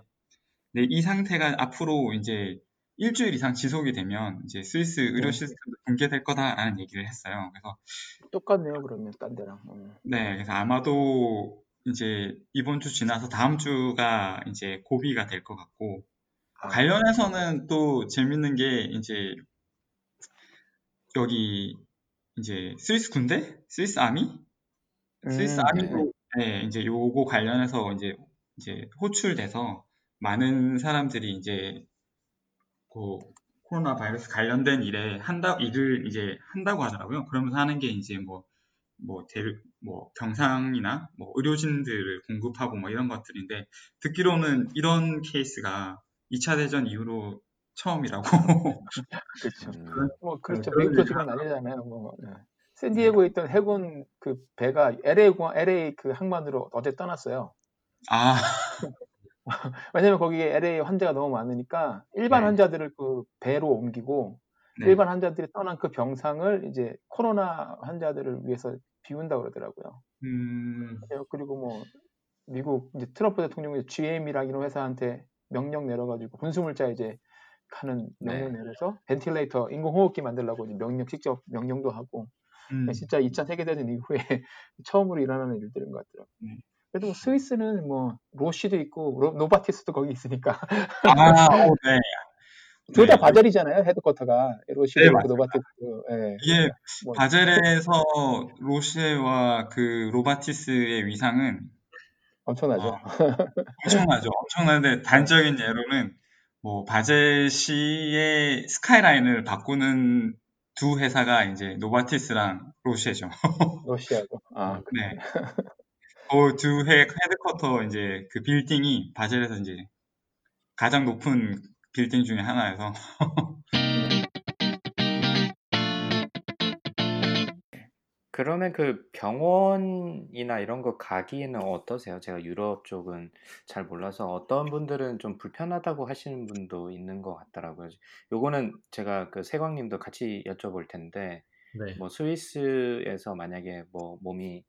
근데 이 상태가 앞으로 이제 일주일 이상 지속이 되면 이제 스위스 의료 네. 시스템도 붕괴될 거다라는 얘기를 했어요. 그래서 똑같네요 그러면 딴 데랑. 어. 네, 그래서 아마도 이제 이번 주 지나서 다음 주가 이제 고비가 될 것 같고 아, 관련해서는 또 재밌는 게 이제 여기 이제 스위스 군대, 스위스 아미, 스위스 음, 아미도 네, 이제 요거 관련해서 이제 이제 호출돼서 많은 사람들이 이제 그 코로나 바이러스 관련된 일에 한다 일을 이제 한다고 하더라고요. 그러면서 하는 게 이제 뭐 뭐, 대, 뭐, 병상이나, 뭐, 의료진들을 공급하고 뭐 이런 것들인데, 듣기로는 이런 케이스가 2차 대전 이후로 처음이라고. 그렇죠. (laughs) 음, 뭐 그렇죠. 그런 미국도 얘기 지금 난리잖아요. 뭐 네. 샌디에고에 있던 해군 그 배가 LA 공항 LA 그 항만으로 어제 떠났어요. 아, (laughs) (laughs) 왜냐면 거기에 LA 환자가 너무 많으니까 일반 네. 환자들을 그 배로 옮기고 네. 일반 환자들이 떠난 그 병상을 이제 코로나 환자들을 위해서 비운다 그러더라고요. 음, 그리고 뭐 미국 이제 트럼프 대통령이 GM이랑 이런 회사한테 명령 내려가지고 군수물자 이제 가는 명령 네. 내려서 벤틸레이터 인공호흡기 만들라고 이제 명령 직접 명령도 하고 음, 진짜 2차 세계대전 이후에 (laughs) 처음으로 일어나는 일들인 것 같더라고요. 네. 그래도 뭐 스위스는 뭐 로슈도 있고 로- 노바티스도 거기 있으니까 (laughs) 아, 오, 네. 둘다 네. 바젤이잖아요 headquarter가 로슈도 네. 노바티스. 예. 이게 뭐, 바젤에서 로슈와 그 노바티스의 위상은 엄청나죠. 어, 엄청나죠. 엄청난데 단적인 예로는 뭐 바젤시의 스카이라인을 바꾸는 두 회사가 이제 노바티스랑 로슈죠. 로슈하고. (laughs) 아, 네. 그 두 headquarter 이제 그 빌딩이 바젤에서 이제 가장 높은 빌딩 중에 하나여서 (laughs) 그러면 그 병원이나 이런 거 가기에는 어떠세요? 제가 유럽 쪽은 잘 몰라서 어떤 분들은 좀 불편하다고 하시는 분도 있는 것 같더라고요. 요거는 제가 그 세광님도 같이 여쭤볼 텐데, 네. 뭐 스위스에서 만약에 뭐 몸이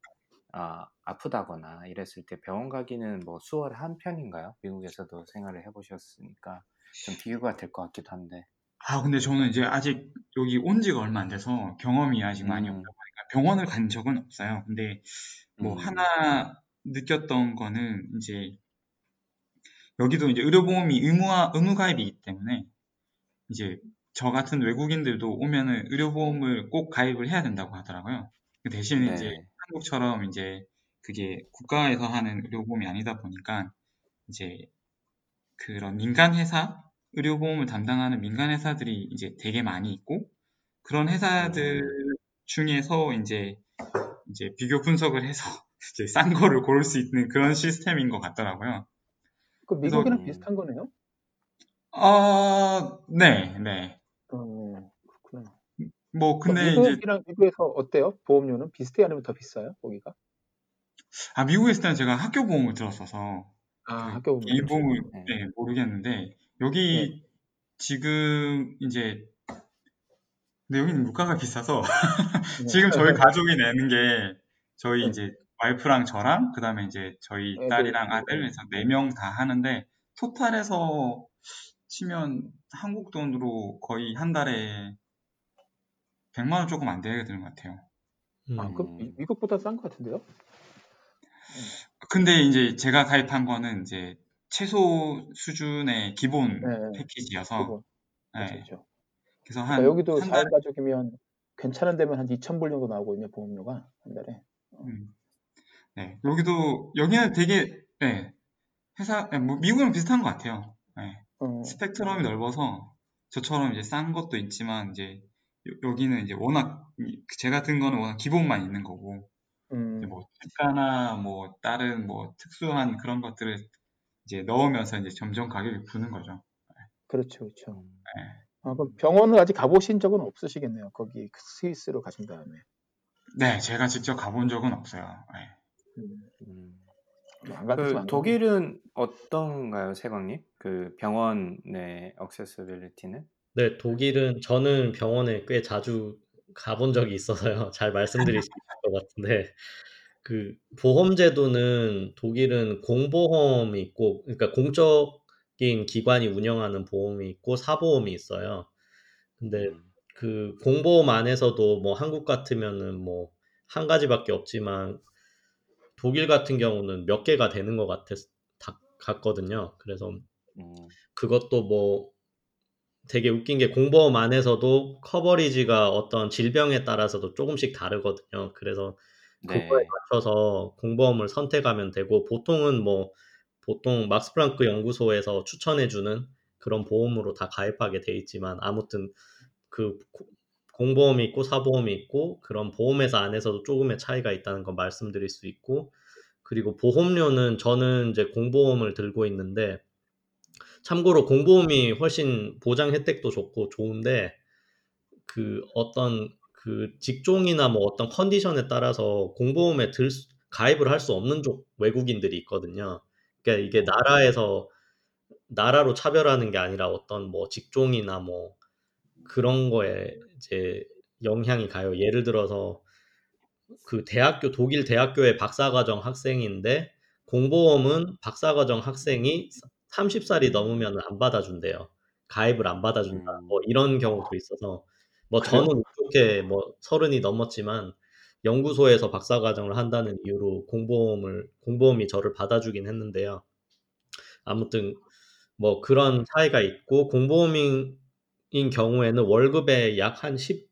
아, 아프다거나 이랬을 때 병원 가기는 뭐 수월한 편인가요? 미국에서도 생활을 해보셨으니까 좀 비교가 될 것 같기도 한데. 아 근데 저는 이제 아직 여기 온 지가 얼마 안 돼서 경험이 아직 많이 음. 없다 보니까 병원을 간 적은 없어요. 근데 뭐 음. 하나 느꼈던 거는 이제 여기도 이제 의료보험이 의무화, 의무가입이기 때문에 이제 저 같은 외국인들도 오면은 의료보험을 꼭 가입을 해야 된다고 하더라고요. 그 대신 이제 네. 한국처럼 이제 그게 국가에서 하는 의료보험이 아니다 보니까 이제 그런 민간 회사, 의료보험을 담당하는 민간 회사들이 이제 되게 많이 있고 그런 회사들 음. 중에서 이제 이제 비교 분석을 해서 (laughs) 이제 싼 거를 고를 수 있는 그런 시스템인 것 같더라고요. 그 미국이랑 음. 비슷한 거네요. 아, 네, 네. 어. 뭐 그럼 근데 이제 미국이랑 미국에서 어때요? 보험료는 비슷해 아니면 더 비싸요? 거기가? 아 미국에 있을 때는 제가 학교 보험을 들었어서 아, 그 학교 개인 보험을 네. 네, 모르겠는데 여기 지금 이제 근데 여기는 물가가 비싸서 네. (laughs) 지금 저희 가족이 내는 게 저희 네. 이제 와이프랑 저랑 그다음에 이제 저희 딸이랑 네. 아들 해서 네 명 다 하는데 토탈해서 치면 한국 돈으로 거의 한 달에 100만 원 조금 안 되게 드는 것 같아요. 음. 아, 미- 미국보다 싼 것 같은데요? 근데 이제 제가 가입한 거는 이제 최소 수준의 기본 네. 패키지여서 그거. 네. 그렇죠. 그래서 그러니까 한, 여기도 한 달에 4인 가족이면 괜찮은 데면 한 2,000불 정도 나오거든요, 보험료가 한 달에. 음. 네, 여기도 여기는 되게 네, 회사 네, 뭐 미국이랑 비슷한 것 같아요. 네, 어, 스펙트럼이 넓어서 저처럼 이제 싼 것도 있지만 이제 여- 여기는 이제 워낙 이- 제 같은 거는 워낙 기본만 있는 거고 음, 뭐 특가나 뭐 다른 뭐 특수한 그런 것들을 이제 넣으면서 이제 점점 가격이 부는 거죠. 그렇죠, 그렇죠. 네. 아, 그럼 병원을 아직 가보신 적은 없으시겠네요. 거기 그 스위스로 가신 다음에. 네, 제가 직접 가본 적은 없어요. 네. 음, 음. 그 독일은 어떤가요, 세광님? 그 병원의 액세서빌리티는? 네, 독일은 저는 병원에 꽤 자주 가 본 적이 있어서요. (laughs) 잘 말씀드릴 수 있을 것 같은데, 그 보험 제도는 독일은 공보험이 있고, 그러니까 공적인 기관이 운영하는 보험이 있고 사보험이 있어요. 근데 음. 그 공보험 안에서도 뭐 한국 같으면은 뭐한 가지밖에 없지만 독일 같은 경우는 몇 개가 되는 것 같았, 다- 같거든요. 그래서 음. 그것도 뭐 되게 웃긴 게 공보험 안에서도 커버리지가 어떤 질병에 따라서도 조금씩 다르거든요. 그래서 네. 그거에 맞춰서 공보험을 선택하면 되고 보통은 뭐 보통 막스 플랑크 연구소에서 추천해주는 그런 보험으로 다 가입하게 돼 있지만 아무튼 그 고- 공보험이 있고 사보험이 있고 그런 보험회사 안에서도 조금의 차이가 있다는 거 말씀드릴 수 있고 그리고 보험료는 저는 이제 공보험을 들고 있는데 참고로 공보험이 훨씬 보장 혜택도 좋고 좋은데 그 어떤 그 직종이나 뭐 어떤 컨디션에 따라서 공보험에 들 수- 가입을 할 수 없는 쪽 외국인들이 있거든요. 그러니까 이게 나라에서 나라로 차별하는 게 아니라 어떤 뭐 직종이나 뭐 그런 거에 이제 영향이 가요. 예를 들어서 그 대학교 독일 대학교의 박사과정 학생인데 공보험은 박사과정 학생이 30살이 넘으면 안 받아준대요. 가입을 안 받아준다. 음. 뭐 이런 경우도 있어서 뭐 저는 이렇게 뭐 서른이 넘었지만 연구소에서 박사 과정을 한다는 이유로 공보험을 공보험이 저를 받아주긴 했는데요. 아무튼 뭐 그런 차이가 있고 공보험인 인 경우에는 월급의 약 한 15%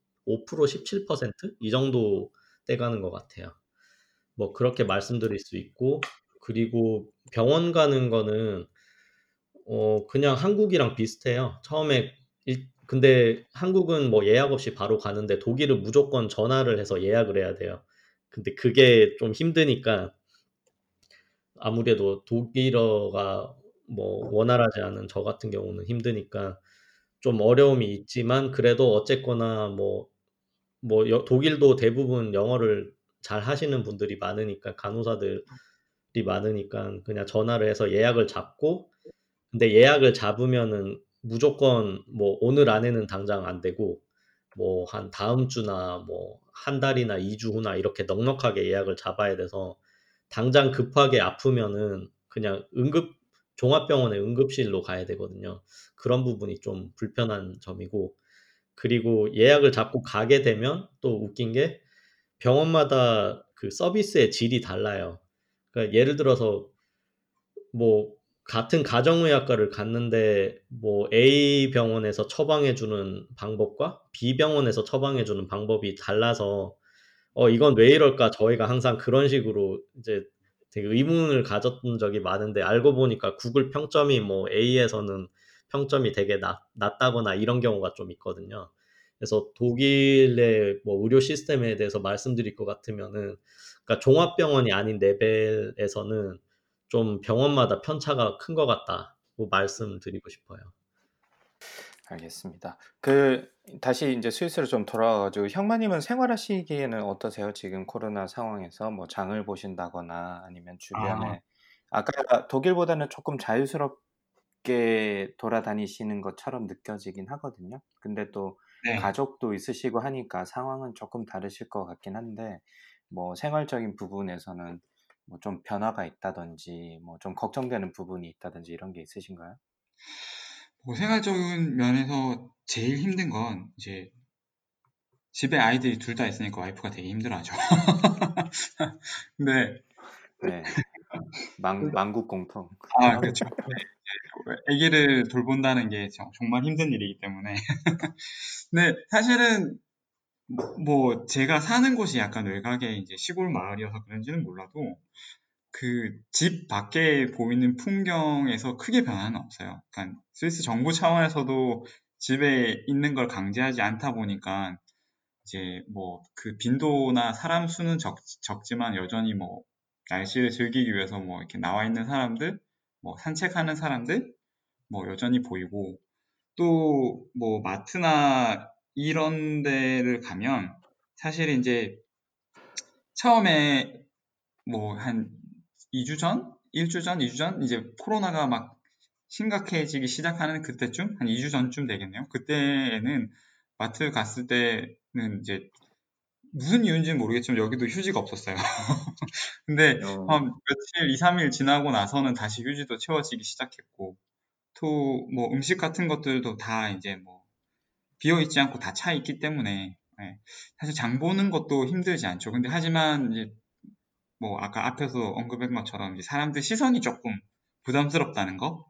17%이 정도 떼가는 것 같아요. 뭐 그렇게 말씀드릴 수 있고 그리고 병원 가는 거는 어 그냥 한국이랑 비슷해요. 처음에 일- 근데 한국은 뭐 예약 없이 바로 가는데 독일은 무조건 전화를 해서 예약을 해야 돼요. 근데 그게 좀 힘드니까 아무래도 독일어가 뭐 원활하지 않은 저 같은 경우는 힘드니까 좀 어려움이 있지만 그래도 어쨌거나 뭐, 뭐 여- 독일도 대부분 영어를 잘 하시는 분들이 많으니까 간호사들이 많으니까 그냥 전화를 해서 예약을 잡고 근데 예약을 잡으면은 무조건 뭐 오늘 안에는 당장 안 되고 뭐 한 다음 주나 뭐한 달이나 2 주 후나 이렇게 넉넉하게 예약을 잡아야 돼서 당장 급하게 아프면은 그냥 응급 종합병원의 응급실로 가야 되거든요. 그런 부분이 좀 불편한 점이고 그리고 예약을 잡고 가게 되면 또 웃긴 게 병원마다 그 서비스의 질이 달라요. 그러니까 예를 들어서 뭐 같은 가정의학과를 갔는데 뭐 A 병원에서 처방해 주는 방법과 B 병원에서 처방해 주는 방법이 달라서 어 이건 왜 이럴까 저희가 항상 그런 식으로 이제 되게 의문을 가졌던 적이 많은데 알고 보니까 구글 평점이 뭐 A에서는 평점이 되게 낮, 낮다거나 이런 경우가 좀 있거든요. 그래서 독일의 뭐 의료 시스템에 대해서 말씀드릴 것 같으면은 그러니까 종합병원이 아닌 레벨에서는 좀 병원마다 편차가 큰 것 같다고 말씀드리고 싶어요. 알겠습니다. 그 다시 이제 스위스로 좀 돌아와가지고 형마님은 생활하시기에는 어떠세요? 지금 코로나 상황에서 뭐 장을 보신다거나 아니면 주변에 아 까 독일보다는 조금 자유스럽게 돌아다니시는 것처럼 느껴지긴 하거든요. 근데 또 네. 가족도 있으시고 하니까 상황은 조금 다르실 것 같긴 한데 뭐 생활적인 부분에서는 뭐 좀 변화가 있다든지 뭐 좀 걱정되는 부분이 있다든지 이런 게 있으신가요? 뭐 생활적인 면에서 제일 힘든 건 이제 집에 아이들이 둘 다 있으니까 와이프가 되게 힘들어하죠. (laughs) 근데 네. 만, 만국 공통. 아 그렇죠. 네, 아기를 돌본다는 게 정말 힘든 일이기 때문에. (laughs) 근데 사실은 뭐 제가 사는 곳이 약간 외곽에 이제 시골 마을이어서 그런지는 몰라도 그 집 밖에 보이는 풍경에서 크게 변화는 없어요. 그러니까 스위스 정부 차원에서도 집에 있는 걸 강제하지 않다 보니까 이제 뭐 그 빈도나 사람 수는 적, 적지만 여전히 뭐 날씨를 즐기기 위해서 뭐 이렇게 나와 있는 사람들, 뭐 산책하는 사람들, 뭐 여전히 보이고 또 뭐 마트나 이런 데를 가면 사실 이제 처음에 뭐 한 2주 전, 1주 전, 2주 전 이제 코로나가 막 심각해지기 시작하는 그때쯤 한 2주 전쯤 되겠네요. 그때에는 마트 갔을 때는 이제 무슨 이유인지는 모르겠지만 여기도 휴지가 없었어요. (laughs) 근데 어. 한 며칠 2, 3일 지나고 나서는 다시 휴지도 채워지기 시작했고 또 뭐 음식 같은 것들도 다 이제 뭐 비어 있지 않고 다 차 있기 때문에 예, 사실 장 보는 것도 힘들지 않죠. 근데 하지만 이제 뭐 아까 앞에서 언급한 것처럼 이제 사람들 시선이 조금 부담스럽다는 거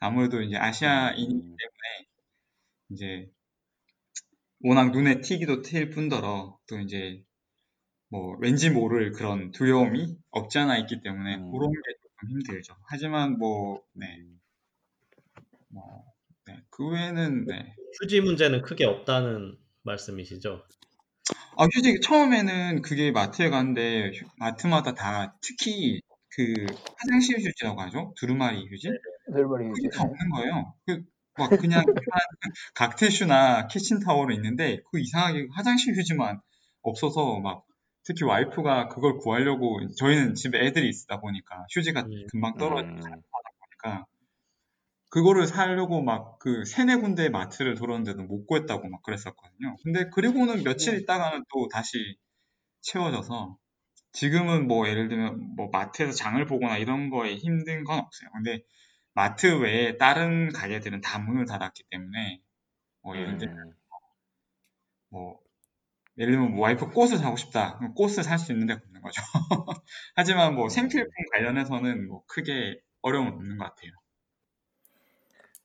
아무래도 이제 아시아인이기 음, 때문에 이제 워낙 눈에 튀기도 튈 뿐더러 또 이제 뭐 왠지 모를 그런 두려움이 없지 않아 있기 때문에 음. 그런 게 조금 힘들죠. 하지만 뭐 네, 음, 뭐, 네, 그 외에는 네. 휴지 문제는 크게 없다는 말씀이시죠? 아, 휴지 처음에는 그게 마트에 갔는데 휴- 마트마다 다 특히 그 화장실 휴지라고 하죠. 두루마리 휴지? 델버리 그게 이제 다 없는 거예요. 그 막 그냥 (laughs) 각티슈나 키친타월은 있는데 그 이상하게 화장실 휴지만 없어서 막 특히 와이프가 그걸 구하려고 저희는 집에 애들이 있다 보니까 휴지가 음. 금방 떨어지고 음, 보니까 그거를 사려고 막 그 세네 군데 마트를 돌았는데도 못 구했다고 막 그랬었거든요. 근데 그리고는 며칠 있다가는 또 다시 채워져서 지금은 뭐 예를 들면 뭐 마트에서 장을 보거나 이런 거에 힘든 건 없어요. 근데 마트 외에 다른 가게들은 다 문을 닫았기 때문에 뭐 예를 들면 음, 뭐 예를 들면 뭐 와이프 꽃을 사고 싶다. 그럼 꽃을 살 수 있는 데가 없는 거죠. (laughs) 하지만 뭐 음. 생필품 관련해서는 뭐 크게 어려움은 없는 것 같아요.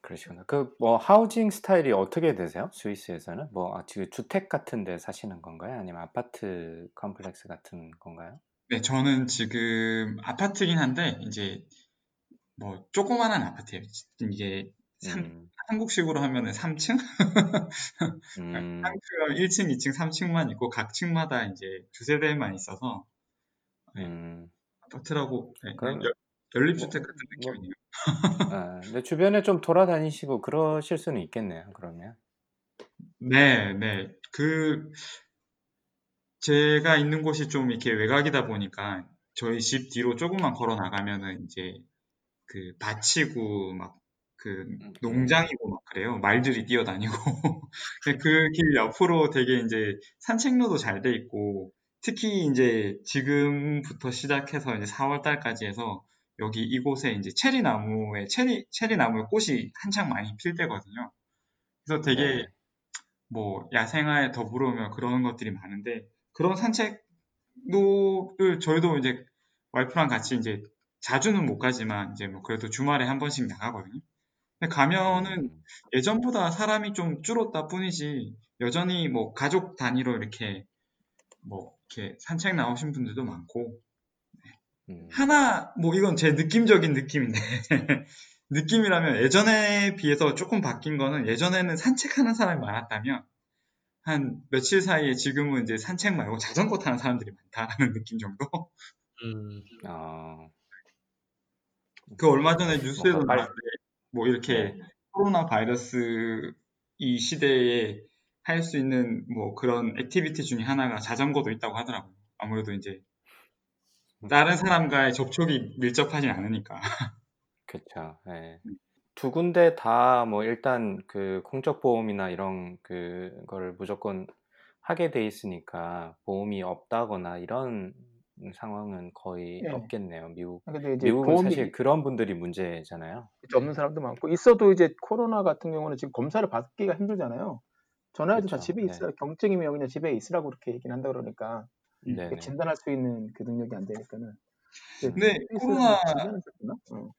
그러시구나. 그 뭐 하우징 스타일이 어떻게 되세요? 스위스에서는? 뭐 아, 지금 주택 같은 데 사시는 건가요? 아니면 아파트 컴플렉스 같은 건가요? 네, 저는 지금 아파트긴 한데 이제 뭐 조그만한 아파트예요. 이게 삼- 음, 한국식으로 하면은 3층? 음, 3층, 1층, 2층, 3층만 있고 각 층마다 이제 두세 대만 있어서 네, 음. 아파트라고 네, 그럼 연- 연립주택 뭐, 같은 뭐, 느낌이네요. 아, 근데 주변에 좀 돌아다니시고 그러실 수는 있겠네요. 그러면. 네, 네. 그 제가 있는 곳이 좀 이렇게 외곽이다 보니까 저희 집 뒤로 조금만 걸어 나가면은 이제 그 밭이고 막그 음, 농장이고 막 그래요. 말들이 뛰어다니고. (laughs) 그 길 옆으로 되게 이제 산책로도 잘 돼 있고 특히 이제 지금부터 시작해서 이제 4월 달까지 해서 여기 이곳에 이제 체리 나무에 체리 체리 나무에 꽃이 한창 많이 필 때거든요. 그래서 되게 네. 뭐 야생화에 더불으며 그런 것들이 많은데 그런 산책로를 저희도 이제 와이프랑 같이 이제 자주는 못 가지만 이제 뭐 그래도 주말에 한 번씩 나가거든요. 근데 가면은 음, 예전보다 사람이 좀 줄었다 뿐이지 여전히 뭐 가족 단위로 이렇게 뭐 이렇게 산책 나오신 분들도 많고 음, 하나 뭐 이건 제 느낌적인 느낌인데 (laughs) 느낌이라면 예전에 비해서 조금 바뀐 거는 예전에는 산책하는 사람이 많았다면 한 며칠 사이에 지금은 이제 산책 말고 자전거 타는 사람들이 많다라는 (laughs) 느낌 정도? 음, 어, 그 얼마 전에 뉴스에도 뭔가 빨리, 나왔는데 뭐 이렇게 네. 코로나 바이러스 이 시대에 할 수 있는 뭐 그런 activity 중에 하나가 자전거도 있다고 하더라고요. 아무래도 이제 다른 사람과의 접촉이 밀접하진 않으니까. 그쵸. 예. 두 군데 다 뭐 일단 그 공적 보험이나 이런 그걸 무조건 하게 돼 있으니까 보험이 없다거나 이런 상황은 거의 예. 없겠네요. 미국 근데 이제 미국은 보험이 사실 그런 분들이 문제잖아요. 없는 사람도 많고 있어도 이제 코로나 같은 경우는 지금 검사를 받기가 힘들잖아요. 전화해도 다 그쵸. 집에 네. 있으라 경증이면 그냥 집에 있으라고 그렇게 얘기는 한다 그러니까 음. 네네. 이게 진단할 수 있는 그 능력이 안 되니까는. 근데 스위스는 코로나 진단을 했구나. 어.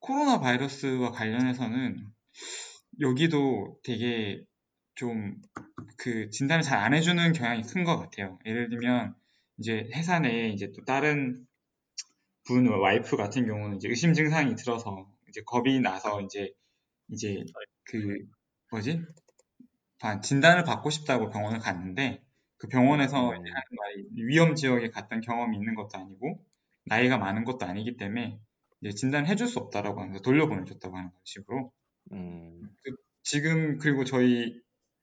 코로나 바이러스와 관련해서는 여기도 되게 좀 그 진단을 잘 안 해주는 경향이 큰 것 같아요. 예를 들면 이제 회사 내에 이제 또 다른 분 와이프 같은 경우는 이제 의심 증상이 들어서 이제 겁이 나서 이제 이제 그 뭐지 아, 진단을 받고 싶다고 병원을 갔는데 그 병원에서 음. 이제 하는 말이 위험 지역에 갔던 경험이 있는 것도 아니고 나이가 많은 것도 아니기 때문에 이제 진단을 해줄 수 없다라고 하면서 돌려보내줬다고 하는 식으로 음. 지금 그리고 저희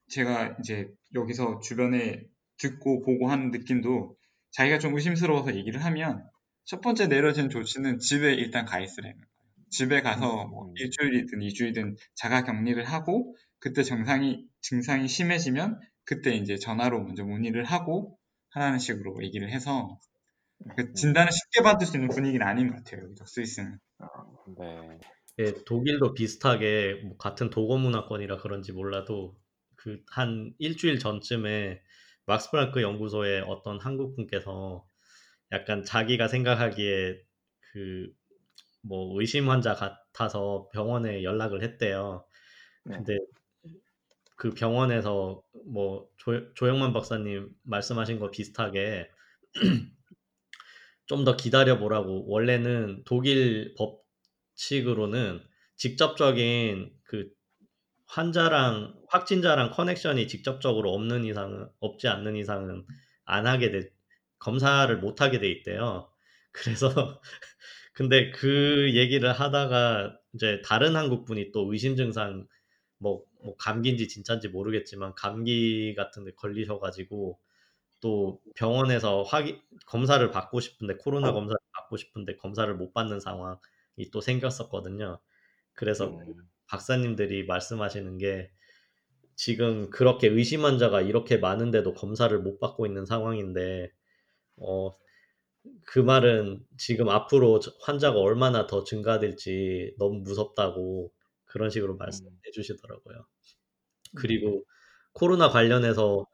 제가 이제 여기서 주변에 듣고 보고 하는 느낌도 자기가 좀 의심스러워서 얘기를 하면 첫 번째 내려진 조치는 집에 일단 가 있으라는 거예요. 집에 가서 뭐 음. 일주일이든 이주일이든 자가 격리를 하고 그때 증상이 증상이 심해지면 그때 이제 전화로 먼저 문의를 하고 하라는 식으로 얘기를 해서 그 진단을 쉽게 받을 수 있는 분위기는 아닌 것 같아요. 여기도 스위스는. 네. 예, 독일도 비슷하게 뭐 같은 도거 문화권이라 그런지 몰라도 그 한 일주일 전쯤에 막스 프랑크 연구소의 어떤 한국 분께서 약간 자기가 생각하기에 그 뭐 의심 환자 같아서 병원에 연락을 했대요. 네. 근데 그 병원에서 뭐 조, 조영만 박사님 말씀하신 거 비슷하게 (clears throat) 좀 더 기다려 보라고 원래는 독일 법칙으로는 직접적인 그 환자랑 확진자랑 커넥션이 직접적으로 없는 이상은 없지 않는 이상은 안 하게 돼 검사를 못 하게 돼 있대요. (laughs) 그래서 근데 그 얘기를 하다가 이제 다른 한국 분이 또 의심 증상 뭐, 뭐 감기인지 진짜인지 모르겠지만 감기 같은 데 걸리셔가지고 또 병원에서 확인 검사를 받고 싶은데 코로나 검사를 받고 싶은데 검사를 못 받는 상황이 또 생겼었거든요. 그래서 음. 박사님들이 말씀하시는 게 지금 그렇게 의심 환자가 이렇게 많은데도 검사를 못 받고 있는 상황인데 어, 그 말은 지금 앞으로 저- 환자가 얼마나 더 증가될지 너무 무섭다고 그런 식으로 말씀해 주시더라고요. 그리고 코로나 관련해서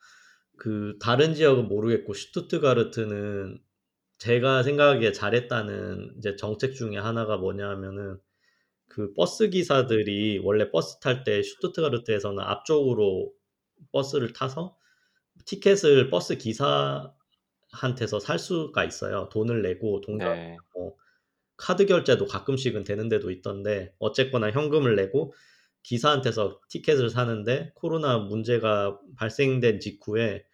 그 다른 지역은 모르겠고 슈투트가르트는 제가 생각하기에 잘했다는 이제 정책 중에 하나가 뭐냐면은 그 버스 기사들이 원래 버스 탈 때 슈투트가르트에서는 앞쪽으로 버스를 타서 티켓을 버스 기사한테서 살 수가 있어요. 돈을 내고 동전 네. 뭐 카드 결제도 가끔씩은 되는 데도 있던데 어쨌거나 현금을 내고 기사한테서 티켓을 사는데 코로나 문제가 발생된 직후에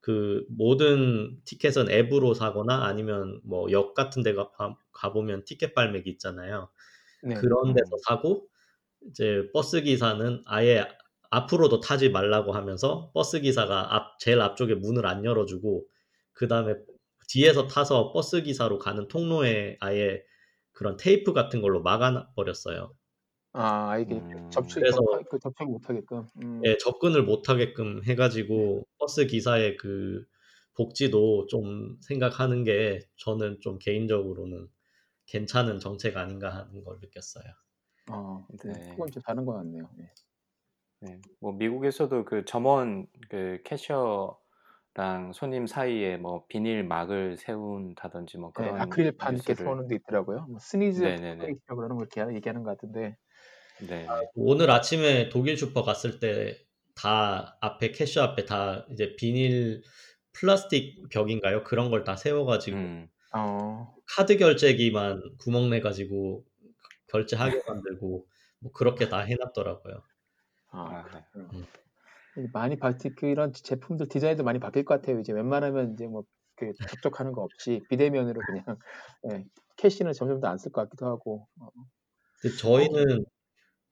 그 모든 티켓은 앱으로 사거나 아니면 뭐 역 같은 데 가, 가보면 티켓 발매기 있잖아요. 네. 그런 데서 음. 사고 이제 버스 기사는 아예 앞으로도 타지 말라고 하면서 버스 기사가 앞 제일 앞쪽에 문을 안 열어주고 그 다음에 뒤에서 타서 버스 기사로 가는 통로에 아예 그런 테이프 같은 걸로 막아 버렸어요. 아 이게 음. 접촉 그래서- 그 접촉 못하게끔. 음. 예, 접근을 못 하게끔 해가지고 버스 기사의 그 복지도 좀 생각하는 게 저는 좀 개인적으로는 괜찮은 정책 아닌가 하는 걸 느꼈어요. 어, 네. 네. 그건 좀 다른 것 같네요. 네. 네. 뭐 미국에서도 그 점원 그 cashier랑 손님 사이에 뭐 비닐 막을 세운다든지 뭐 네, 그런 아크릴판 이렇게 부스를 세우는 데 있더라고요. 뭐 sneeze 네네네. face라고 그러는 걸 이렇게 얘기하는 것 같은데. 네. 오늘 아침에 독일 슈퍼 갔을 때 다 앞에 cashier 앞에 다 이제 비닐 플라스틱 벽인가요? 그런 걸 다 세워가지고 음. 어, 카드 결제기만 구멍 내가지고 결제하게 만들고 뭐 그렇게 다 해놨더라고요. 아, 아, 그렇구나. 많이 바티 그 이런 제품들 디자인도 많이 바뀔 것 같아요. 이제 웬만하면 이제 뭐 그 접촉하는 거 없이 비대면으로 그냥 (laughs) 예, cash는 점점 더 안 쓸 것 같기도 하고. 어, 근데 저희는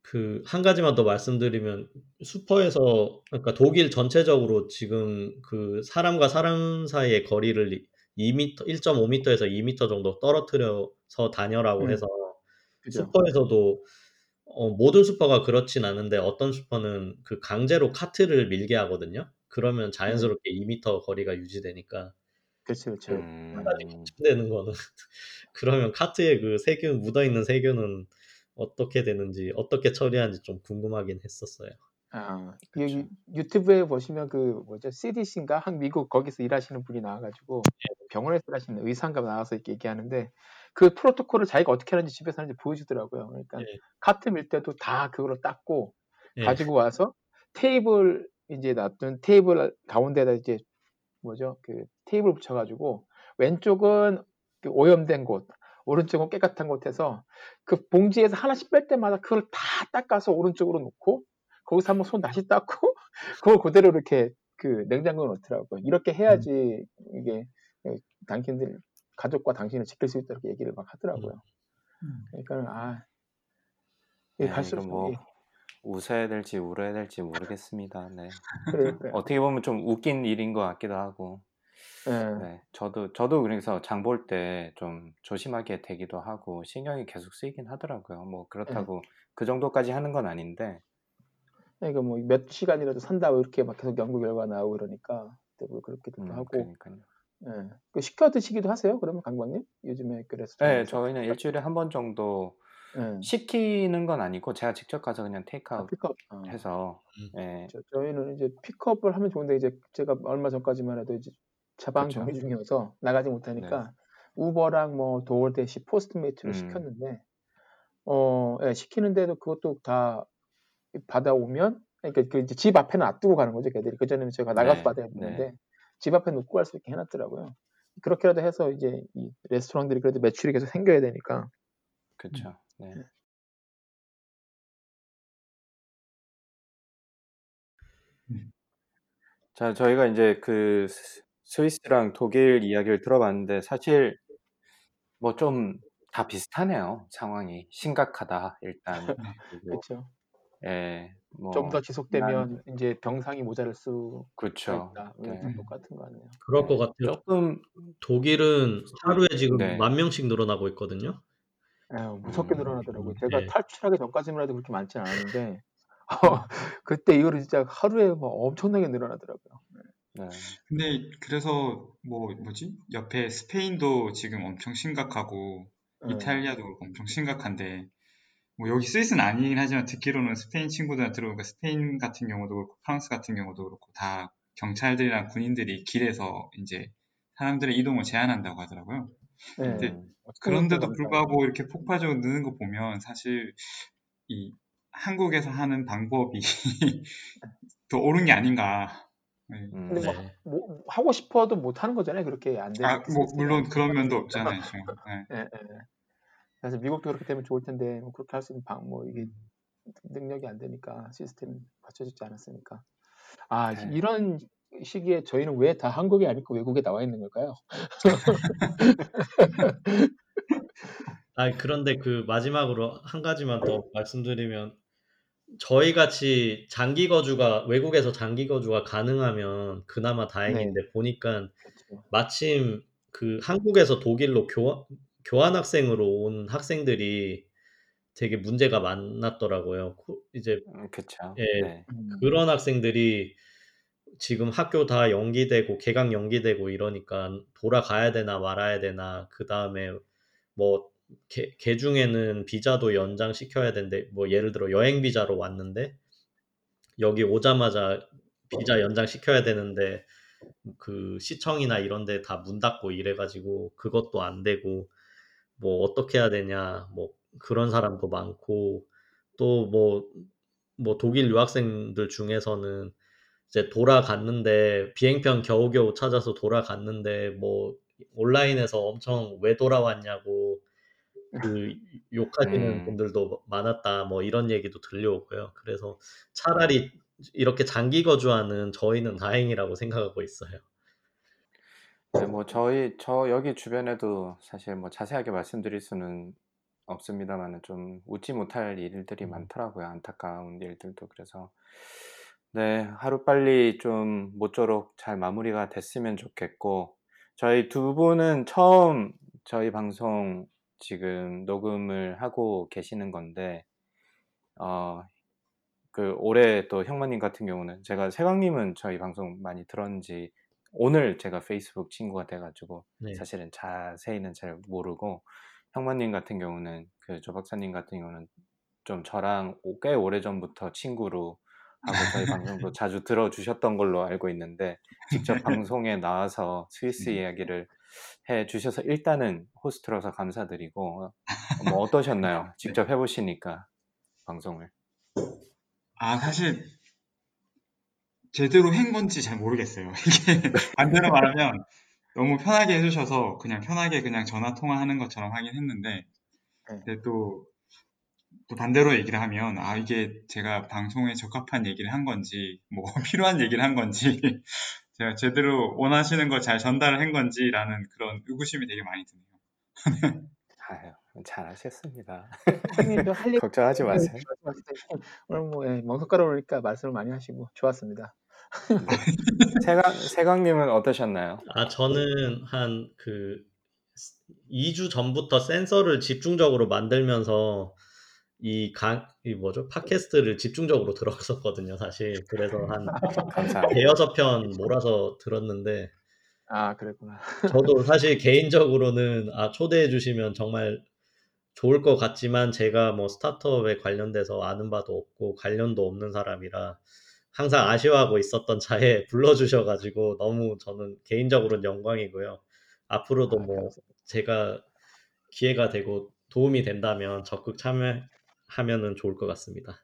그 한 가지만 더 말씀드리면 슈퍼에서 그러니까 독일 전체적으로 지금 그 사람과 사람 사이의 거리를 2m, 1.5m에서 2m 정도 떨어뜨려서 다녀라고 음. 해서 그죠. 슈퍼에서도 어, 모든 슈퍼가 그렇진 않은데 어떤 슈퍼는 그 강제로 카트를 밀게 하거든요. 그러면 자연스럽게 2m 거리가 유지되니까 그렇죠, 그렇죠. 음, 한 가지 걱정되는 거는 (laughs) 그러면 카트에 그 세균 묻어 있는 세균은 어떻게 되는지 어떻게 처리하는지 좀 궁금하긴 했었어요. 아, 그쵸. 여기 유튜브에 보시면 그 뭐죠 CDC인가 한 미국 거기서 일하시는 분이 나와가지고 병원에서 일하시는 의사인가 나와서 이렇게 얘기하는데 그 프로토콜을 자기가 어떻게 하는지 집에서 하는지 보여주더라고요. 그러니까 예. 카트 밀 때도 다 그걸로 닦고 예. 가지고 와서 테이블 이제 놔둔 테이블 가운데다 이제 뭐죠 그 테이블 붙여가지고 왼쪽은 그 오염된 곳, 오른쪽은 깨끗한 곳에서 그 봉지에서 하나씩 뺄 때마다 그걸 다 닦아서 오른쪽으로 놓고 거기서 한번 손 다시 닦고 (laughs) 그걸 그대로 이렇게 그 냉장고에 넣더라고요. 이렇게 해야지 이게 당신들 가족과 당신을 지킬 수 있다고 얘기를 막 하더라고요. 그러니까 아 이게 네, 갈수록 이건 뭐 이게- 웃어야 될지 울어야 될지 모르겠습니다. 네. 그러니까요. 어떻게 보면 좀 웃긴 일인 것 같기도 하고. 예. 네, 저도 저도 그래서 장 볼 때 좀 조심하게 되기도 하고 신경이 계속 쓰이긴 하더라고요. 뭐 그렇다고 그 정도까지 하는 건 아닌데. 그러니까 뭐 몇 시간이라도 산다고 이렇게 막 계속 연구 결과 나오고 그러니까 대부분 그렇게도 음, 하고 그러니까요. 예. 그 시켜 드시기도 하세요? 그러면 강박님 요즘에 그 네, 레스토랑에서 저희는 일주일에 한 번 정도 예. 시키는 건 아니고 제가 직접 가서 그냥 아, 테이크아웃 픽업 어. 해서 예, 저, 저희는 이제 픽업을 하면 좋은데 이제 제가 얼마 전까지만 해도 이제 자가 그쵸. 격리 중이어서 나가지 못하니까 Uber랑 뭐 DoorDash Postmates를 음. 시켰는데 어 예, 시키는데도 그것도 다 받아오면 그러니까 그 이제 집 앞에 놔두고 가는 거죠 걔들이 그 전에는 제가 나가서 네, 받아야 되는데 집 앞에 놓고 갈 수 있게 해놨더라고요 그렇게라도 해서 이제 이 레스토랑들이 그래도 매출이 계속 생겨야 되니까 그렇죠. 네. 자, 저희가 이제 그 스- 스위스랑 독일 이야기를 들어봤는데 사실 뭐 좀 다 비슷하네요. 상황이 심각하다 일단. (laughs) 그렇죠 예, 뭐 좀더 지속되면 이제 병상이 모자랄 수가 그렇죠. 있다 네. 똑같은 거 같네요 그럴 네, 것 같아요. 조금 독일은 하루에 지금 네. 만 명씩 늘어나고 있거든요. 에휴, 무섭게 음, 늘어나더라고요. 음, 제가 네. 탈출하기 전까지만 해도 그렇게 많지 않았는데 (laughs) 그때 이후로 진짜 하루에 뭐 엄청나게 늘어나더라고요. 네. 근데 그래서 뭐 뭐지? 옆에 스페인도 지금 엄청 심각하고 예. 이탈리아도 엄청 심각한데 뭐 여기 스위스는 아니긴 하지만 듣기로는 스페인 친구들 들어보니까 스페인 같은 경우도 그렇고 프랑스 같은 경우도 그렇고 다 경찰들이랑 군인들이 길에서 이제 사람들의 이동을 제한한다고 하더라고요. 음, 그런데도. 불구하고 이렇게 폭발적으로 느는 거 보면 사실 이 한국에서 하는 방법이 (laughs) 더 옳은 게 아닌가. 네. 음, 근데 뭐, 네. 뭐 하고 싶어도 못 하는 거잖아요. 그렇게 안 되는 아, 뭐 물론 그런 면도 (laughs) 없잖아요. 지금. 네. 그래서 미국도 그렇게 되면 좋을 텐데 뭐 그렇게 할 수 있는 방 뭐 이게 능력이 안 되니까 시스템 갖춰지지 않았으니까. 아 네. 이런 시기에 저희는 왜 다 한국이 아니고 외국에 나와 있는 걸까요? (laughs) 아 그런데 그 마지막으로 한 가지만 더 말씀드리면 저희 같이 장기 거주가 외국에서 장기 거주가 가능하면 그나마 다행인데 보니까 그렇죠. 마침 그 한국에서 독일로 교환 교환 학생으로 온 학생들이 되게 문제가 많았더라고요. 코- 이제 음, 그쵸. 예, 네. 음, 그런 학생들이 지금 학교 다 연기되고 개강 연기되고 이러니까 돌아가야 되나 말아야 되나 그 다음에 뭐 개, 개 중에는 비자도 연장시켜야 되는데 뭐 예를 들어 여행 비자로 왔는데 여기 오자마자 비자 연장시켜야 되는데 그 시청이나 이런 데 다 문 닫고 이래가지고 그것도 안 되고 뭐 어떻게 해야 되냐 뭐 그런 사람도 많고 또 뭐 뭐 독일 유학생들 중에서는 이제 돌아갔는데 비행편 겨우겨우 찾아서 돌아갔는데 뭐 온라인에서 엄청 왜 돌아왔냐고 그 욕하시는 음. 분들도 많았다 뭐 이런 얘기도 들려오고요. 그래서 차라리 이렇게 장기 거주하는 저희는 다행이라고 생각하고 있어요. 네, 뭐 저희 저 여기 주변에도 사실 뭐 자세하게 말씀드릴 수는 없습니다만은 좀 웃지 못할 일들이 음. 많더라고요. 안타까운 일들도 그래서 네, 하루 빨리 좀 모쪼록 잘 마무리가 됐으면 좋겠고 저희 두 분은 처음 저희 방송 지금 녹음을 하고 계시는 건데, 어, 그 올해 또 형마님 같은 경우는 제가 세광님은 저희 방송 많이 들었는지 오늘 제가 페이스북 친구가 돼가지고 네. 사실은 자세히는 잘 모르고 형마님 같은 경우는 그 조 박사님 같은 경우는 좀 저랑 오- 꽤 오래 전부터 친구로 하고 저희 (laughs) 방송도 자주 들어주셨던 걸로 알고 있는데 직접 방송에 나와서 스위스 이야기를 해 주셔서 일단은 호스트로서 감사드리고 뭐 어떠셨나요? (laughs) 직접 해보시니까 방송을. 아, 사실 제대로 한 건지 잘 모르겠어요. (laughs) 이게 반대로 말하면 너무 편하게 해주셔서 그냥 편하게 그냥 전화 통화하는 것처럼 하긴 했는데, 네. 근데 또, 또 반대로 얘기를 하면, 아, 이게 제가 방송에 적합한 얘기를 한 건지, 뭐 (laughs) 필요한 얘기를 한 건지, (laughs) 제가 제대로 원하시는 걸 잘 전달을 한 건지라는 그런 의구심이 되게 많이 드네요. 아유, 잘하셨습니다. 형님도 할 걱정하지 마세요. 말씀하실 때 오늘 뭐 예, 멍석가루 올리니까 말씀을 많이 하시고 좋았습니다. (laughs) 세강 세강님은 어떠셨나요? 아, 저는 한 그 2주 전부터 센서를 집중적으로 만들면서 이 강, 이 뭐죠? 팟캐스트를 집중적으로 들었었거든요, 사실. 그래서 한. (laughs) 대여섯 편 몰아서 들었는데, 아 그랬구나. (laughs) 저도 사실 개인적으로는 아, 초대해 주시면 정말 좋을 것 같지만 제가 뭐 스타트업에 관련돼서 아는 바도 없고 관련도 없는 사람이라 항상 아쉬워하고 있었던 차에 (laughs) 불러주셔가지고 너무 저는 개인적으로는 영광이고요. 앞으로도 아, 뭐. 제가 기회가 되고 도움이 된다면 적극 참여하면은 좋을 것 같습니다.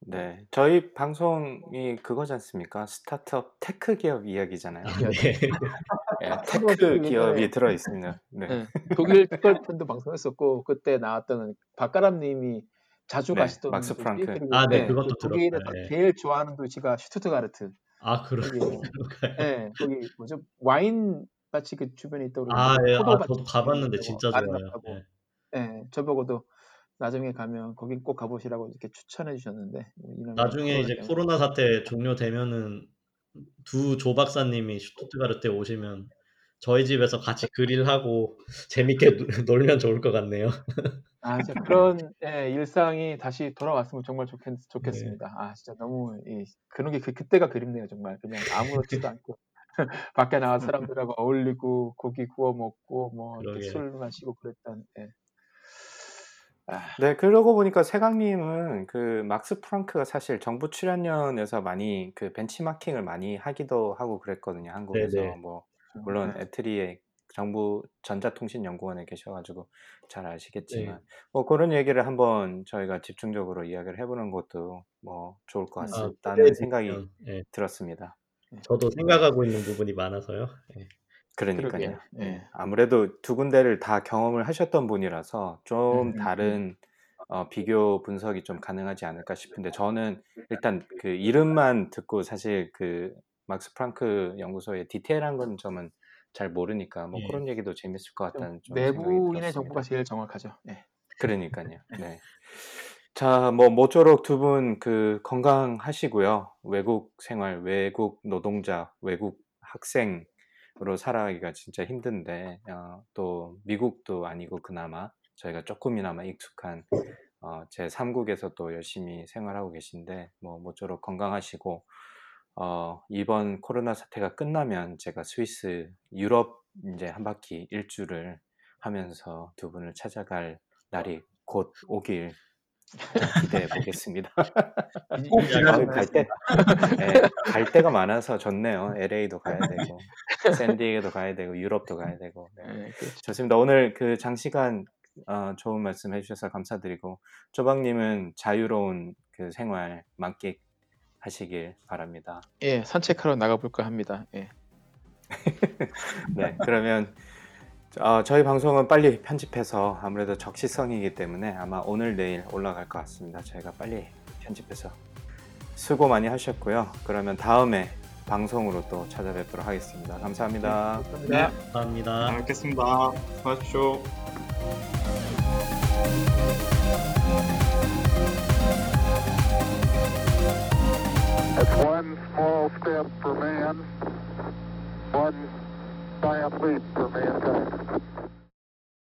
네, 저희 방송이 그거지 않습니까? 스타트업 tech 기업 이야기잖아요. 네. (laughs) 예, 그거 tech 기업이 들어 있습니다. 네, 예, 독일 특별편도 방송했었고 그때 나왔던 박가람님이 자주 네, 가시던 막스 도시, 프랑크. 아, 네, 예, 그것도 그 독일에서. 예. 제일 좋아하는 도시가 슈투트가르트. 아 (laughs) 그런가요? 예, 거기 뭐죠 와인 밭이 그 주변에 있다고 아, 예, 아, 저도 가봤는데 진짜 좋아요. 예. 예, 저보고도 나중에 가면 거긴 꼭 가보시라고 이렇게 추천해 주셨는데 뭐 나중에 이제 때문에. 코로나 사태 종료되면은 두 조 박사님이 슈투트가르트에 오시면 저희 집에서 같이 그릴하고 재밌게 노- 놀면 좋을 것 같네요. (laughs) 아, 진짜 그런 예, 일상이 다시 돌아왔으면 정말 좋겠, 네. 좋겠습니다. 아, 진짜 너무 이, 그런 게 그, 그때가 그립네요, 정말. 그냥 아무렇지도 (laughs) 않고 (laughs) 밖에 나가 사람들하고 어울리고 고기 구워 먹고 뭐 이렇게 그러게요. 술 마시고 그랬던. 예. 아, 네, 그러고 보니까 세강님은 그 막스 프랑크가 사실 정부 출연연에서 많이 그 벤치마킹을 많이 하기도 하고 그랬거든요. 한국에서 네네. 뭐 물론 네. 에트리에 정부 전자통신연구원에 계셔가지고 잘 네. 아시겠지만 뭐 그런 얘기를 한번 저희가 집중적으로 이야기를 해보는 것도 뭐 좋을 것 음. 아, 같다는 초대해 생각이 예. 들었습니다. 저도 생각하고 있는 부분이 많아서요. 예. 그러니까요. 예. 아무래도 두 군데를 다 경험을 하셨던 분이라서 좀 음, 음, 다른 어, 비교 분석이 좀 가능하지 않을까 싶은데 저는 일단 그 이름만 듣고 사실 그 막스 프랑크 연구소의 디테일한 건 점은 잘 모르니까 뭐 예. 그런 얘기도 재밌을 것좀 같다는 좀 내부인의. 정보가 제일 정확하죠. 예. 그러니까요. 네. 자, 뭐 모쪼록 두 분 그 건강하시고요. 외국 생활, 외국 노동자, 외국 학생으로 살아가기가 진짜 힘든데 어, 또 미국도 아니고 그나마 저희가 조금이나마 익숙한 어, 제 3국에서 또 열심히 생활하고 계신데 뭐 모쪼록 건강하시고 어, 이번 코로나 사태가 끝나면 제가 스위스 유럽 이제 한 바퀴 일주를 하면서 두 분을 찾아갈 날이 곧 오길 기대해 보겠습니다. 갈 때, 네, 갈 데가 많아서 좋네요. LA도 가야 되고, 샌디에고도 가야 되고, 유럽도 가야 되고. 네. 예, 그렇죠. 좋습니다. 오늘 그 장시간 어, 좋은 말씀 해주셔서 감사드리고, 조박님은 자유로운 그 생활 만끽 하시길 바랍니다. 예, 산책하러 나가볼까 합니다. 예. (laughs) 네, 그러면 어, 저희 방송은 빨리 편집해서 아무래도 적시성이기 때문에 아마 오늘 내일 올라갈 것 같습니다. 저희가 빨리 편집해서 수고 많이 하셨고요. 그러면 다음에 방송으로 또 찾아뵙도록 하겠습니다. 감사합니다. 감사합니다. 네, 감사합니다. 잘 뵙겠습니다. 수고하십시오. One small step for man, one giant leap for mankind.